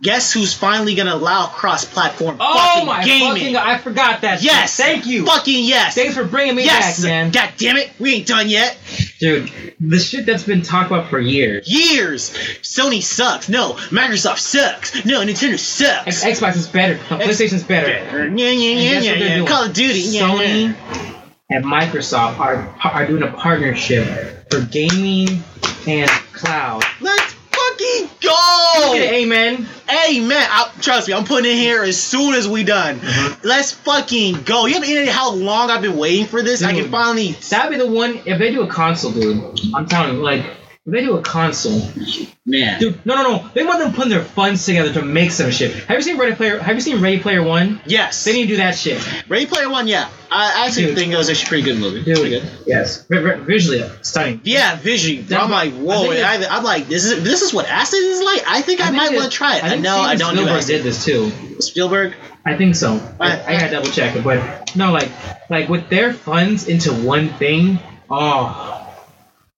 Guess who's finally gonna allow cross-platform Oh fucking my gaming? fucking! I forgot that. yes. Thank you. Fucking yes. Thanks for bringing me yes. back, man. God damn it, we ain't done yet. Dude, the shit that's been talked about for years. Years. Sony sucks. No, Microsoft sucks. No, Nintendo sucks. X- Xbox is better. No, X- PlayStation's better. Yeah, yeah, yeah, yeah, yeah. doing? Call of Duty. Sony yeah. and Microsoft are are doing a partnership for gaming and cloud. Let's fucking Get go. amen. Hey I, trust me, I'm putting it here as soon as we done. Mm-hmm. Let's fucking go. You have any idea how long I've been waiting for this? I can finally. That'd be the one if they do a console, dude. I'm telling you, like If they do a console, Man. dude, no, no, no. They want them putting their funds together to make some shit. Have you seen Ready Player? Have you seen Ready Player One? Yes. They need to do that shit, Ready Player One, yeah. I actually Dude. think it was actually a pretty good movie. Pretty good. Yes, vi- vi- visually uh, stunning. Yeah, visually. I'm like, I whoa. I I'm like, this is this is what acid is like. I think I, think might want to try it. I, think know I don't do Spielberg acid. did this too. Spielberg. I think so. I, I- I gotta double check it, but no, like, like with their funds into one thing. Oh,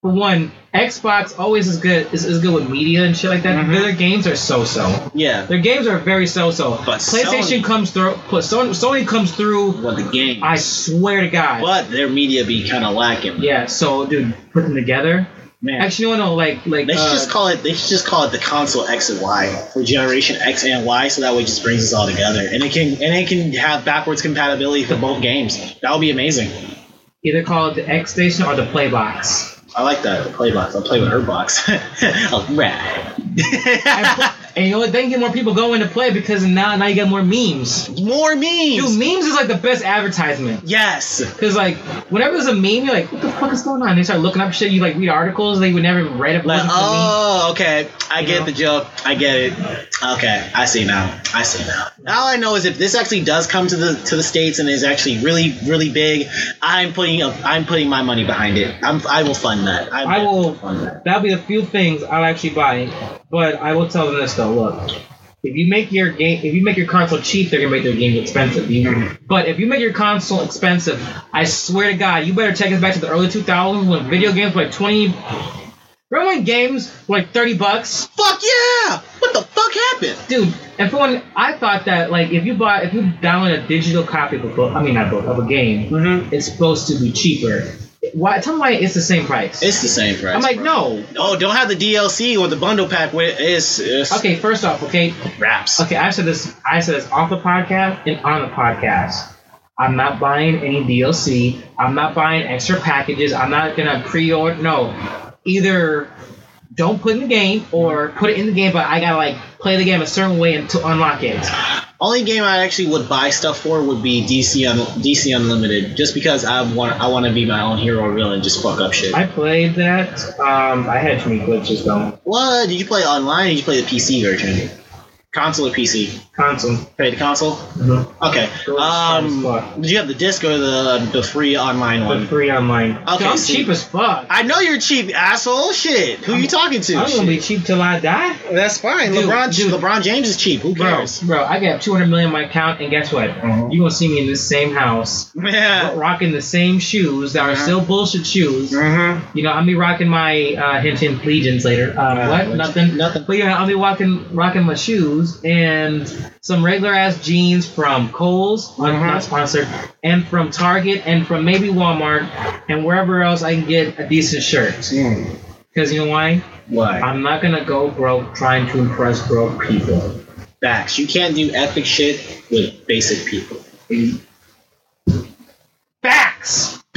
for one, Xbox always is good is, is good with media and shit like that. Mhm. Their games are so so. Yeah. Their games are very so so. But PlayStation Sony- comes through. Plus Sony, Sony comes through. What the game? I swear to God. but their media be kind of lacking. Yeah. So, dude, put them together. Man. Actually, you know, like, like. They should uh, just call it. They should just call it the console X and Y for generation X and Y, so that way it just brings us all together, and it can and it can have backwards compatibility for both games. That would be amazing. either call it the X Station or the Play Box. I like that play box. I'll play with her box. All right. and, and you know what? Then get more people going to play because now now you get more memes. More memes. Dude, memes is like the best advertisement. yes. Cause like whenever there's a meme, you're like, what the fuck is going on? They start looking up shit. You like read articles they would never read up. Like, oh, okay. I You get know? the joke. I get it. Okay, I see now. I see now. All I know is if this actually does come to the to the states and is actually really really big, I'm putting a, I'm putting my money behind it. I'm I will fund that. I, I will- fund that. That'll be the few things I'll actually buy. But I will tell them this though. Look, if you make your game, if you make your console cheap, they're gonna make their games expensive. You, but if you make your console expensive, I swear to God, you better take us back to the early 2000s when video games were like 20. Remember when games were like 30 bucks? Fuck yeah! What the fuck happened? dude. And for one, I thought that like if you buy if you download a digital copy of a book, I mean not book of a game, Mm-hmm. it's supposed to be cheaper. Why? Tell me why it's the same price. It's the same price. I'm like bro. no. Oh, don't have the DLC or the bundle pack with. It's, it's Okay, first off, okay, wraps. okay. I said this. I said this off the podcast and on the podcast. I'm not buying any DLC. I'm not buying extra packages. I'm not gonna pre-order. No, either don't put in the game or put it in the game, but I gotta like play the game a certain way and to unlock it. Only game I actually would buy stuff for would be DC Un- DC Unlimited, just because I want I want to be my own hero or villain, just fuck up shit. I played that. Um, I had too many glitches though. what did you play online? Or did you play the PC version? Console or PC? Console. Play the console. Mm-hmm. Okay. Um, did you have the disc or the the free online one? The free online. Okay, I'm see. cheap as fuck. I know you're cheap, asshole. Shit. Who you talking to? I'm gonna be cheap till I die. That's fine. Dude, LeBron dude. LeBron James is cheap. Who cares? bro, bro I got 200 million in my account, and guess what? Uh-huh. You gonna see me in the same house, Yeah. rocking the same shoes that are Uh-huh. still bullshit shoes. Mm-hmm. You know, I'll be rocking my uh, hint hint legions later. Um, Uh, what? Nothing. nothing. But yeah, I'll be walking, rocking my shoes and some regular ass jeans from Kohl's, not- Mhm. not sponsored, and from Target and from maybe Walmart and wherever else I can get a decent shirt. Because you know why? Why? I'm not gonna go broke trying to impress broke people. Facts. You can't do epic shit with basic people. Facts.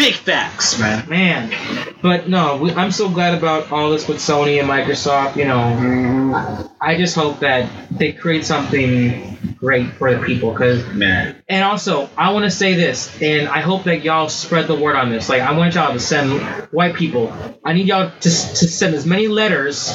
Big facts, man. Man, but no, we, I'm so glad about all this with Sony and Microsoft. You know, I, just hope that they create something great for the people. Cause, Man. and also, I want to say this, and I hope that y'all spread the word on this. Like, I want y'all to send white people. I need y'all to, to send as many letters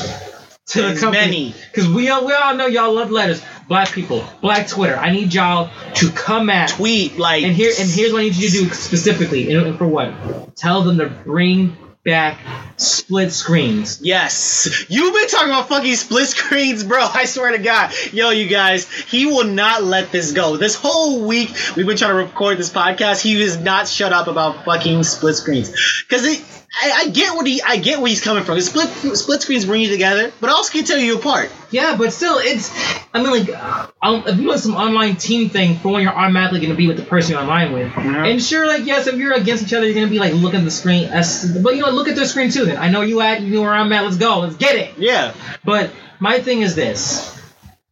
to the As company. Because we all, we all know y'all love letters. Black people, Black Twitter. I need y'all to come at Tweet like and here and here's what I need you to do specifically, and, for what? Tell them to bring back split screens. Yes, you've been talking about fucking split screens, bro. I swear to God, yo, you guys, he will not let this go. This whole week we've been trying to record this podcast. He has not shut up about fucking split screens because it. I, I get what he, I get where he's coming from. The split split screens bring you together, but also can tear you apart. Yeah, but still, it's. I mean, like, uh, um, if you want some online team thing, for when you're automatically going to be with the person you're online with, Mhm. and sure, like, yes, if you're against each other, you're going to be like looking at the screen. As, but you know, look at their screen too. Then I know you at, you know where I'm at. Let's go, let's get it. Yeah, But my thing is this.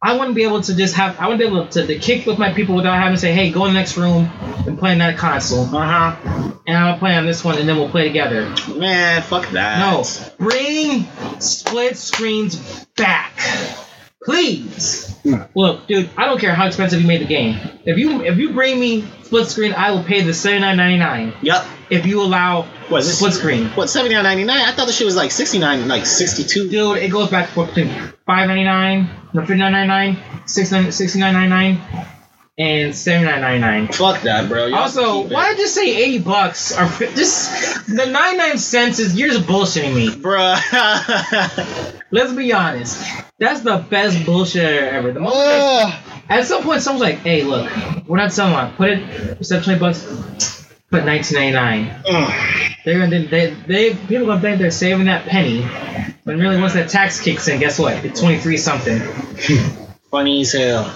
I want to be able to just have, I want to be able to, to kick with my people without having to say, hey, go in the next room and play on that console. uh huh. And I'll play on this one and then we'll play together. Man, fuck that. No. Bring split screens back. Please. Hmm. Look, dude, I don't care how expensive you made the game. If you if you bring me split screen, I will pay the seventy nine ninety nine. Yep. If you allow What is this? split screen, What seventy nine ninety nine? I thought the shit was like sixty nine, like sixty two. dude, it goes back and forth between five ninety nine, no fifty nine ninety nine, six nine sixty nine ninety nine, and seventy nine ninety nine. Fuck that, bro. Y'all Also, why just say eighty bucks or just the ninety nine cents is you're just bullshitting me. Bruh. Let's be honest. That's the best bullshit ever. The Ugh. At some point, someone's like, "Hey, look, we're not selling one. Put it, instead twenty bucks, put nineteen ninety nine. They're gonna, they, they, people gonna think they're saving that penny, when really once that tax kicks in, guess what? It's twenty three something. Funny as hell.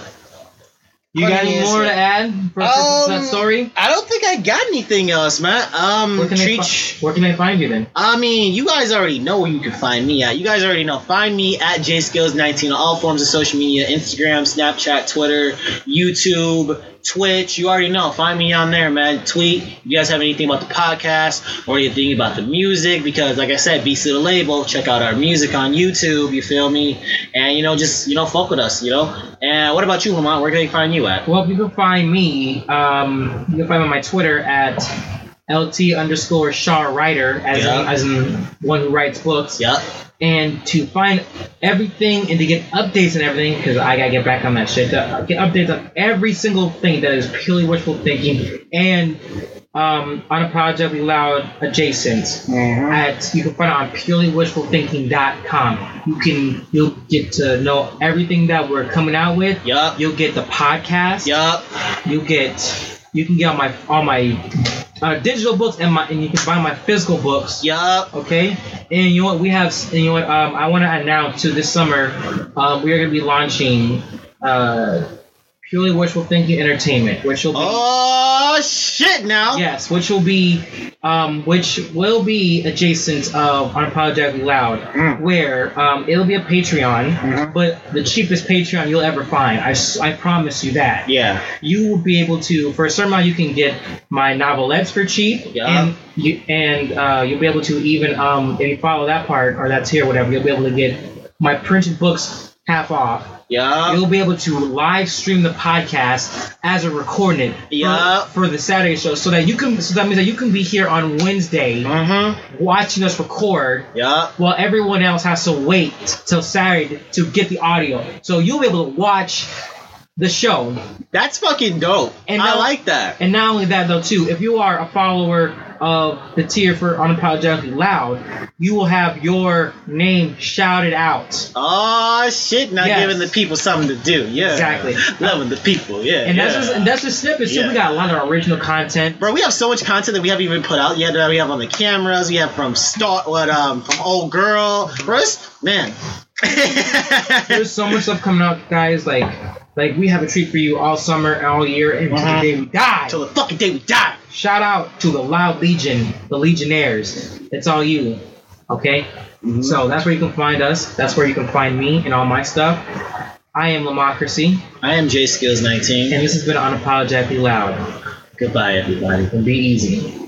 You got Funny any more to add for, for Um, that story? I don't think I got anything else, man. Um, Where can, they treat. fi- where can they find you then? I mean, you guys already know where you can find me at. You guys already know. Find me at jayskillz19 on all forms of social media Instagram, Snapchat, Twitter, YouTube, Twitch. You already know. Find me on there, man. Tweet. If you guys have anything about the podcast or anything about the music, because like I said, Beast of the Label, check out our music on YouTube, you feel me? And, you know, just, you know, fuck with us, you know? And what about you, Lamont? Where can they find you at? Well, you can find me. Um, you can find me on my Twitter at lt underscore Shaw Writer, as in, as in one who writes books. Yup. And to find everything and to get updates and everything because I gotta get back on that shit. To get updates on every single thing that is purely wishful thinking and um, unapologetically loud adjacent. At you can find it on purelywishfulthinking.com. You can you'll get to know everything that we're coming out with. Yup. You'll get the podcast. Yup. You'll get you can get all my all my uh, digital books and my and you can buy my physical books. Yup. Okay, and you know what we have, and you know what um, I want to announce to this summer, um, we are going to be launching uh, purely wishful thinking entertainment, which will be Oh, shit now. yes, which will be um, which will be adjacent of unapologetically loud, Mm. where um, it'll be a Patreon, Mhm. but the cheapest Patreon you'll ever find. I, I promise you that Yeah. you will be able to for a certain amount you can get my novelettes for cheap Yeah. and you and uh, you'll be able to even um, if you follow that part or that's here whatever you'll be able to get my printed books half off Yup. you'll be able to live stream the podcast as a recording for, Yeah. for the saturday show so that you can so that means that you can be here on wednesday Mm-hmm. watching us record Yup. while everyone else has to wait till saturday to get the audio so you'll be able to watch the show That's fucking dope. And I now- like that. And not only that, though, too, if you are a follower of the tier for Unapologetically Loud, you will have your name shouted out. Oh shit! Now Yes. giving the people something to do. Yeah. Exactly. Loving the people. Yeah. And that's yeah. just and that's just snippets too. Yeah. We got a lot of original content. Bro, we have so much content that we haven't even put out yet. That we have on the cameras. We have from Star, what um, from Old Girl. Bro, man. There's so much stuff coming out, guys. Like like we have a treat for you all summer all year and until Mhm. the day we die. Till the fucking day we die. Shout out to the Loud Legion, the Legionnaires. It's all you. Okay? Mm-hmm. So that's where you can find us. That's where you can find me and all my stuff. I am Lamocracy, I am Jayskillz 19. and this has been Unapologetically Loud. Goodbye, everybody. And be easy.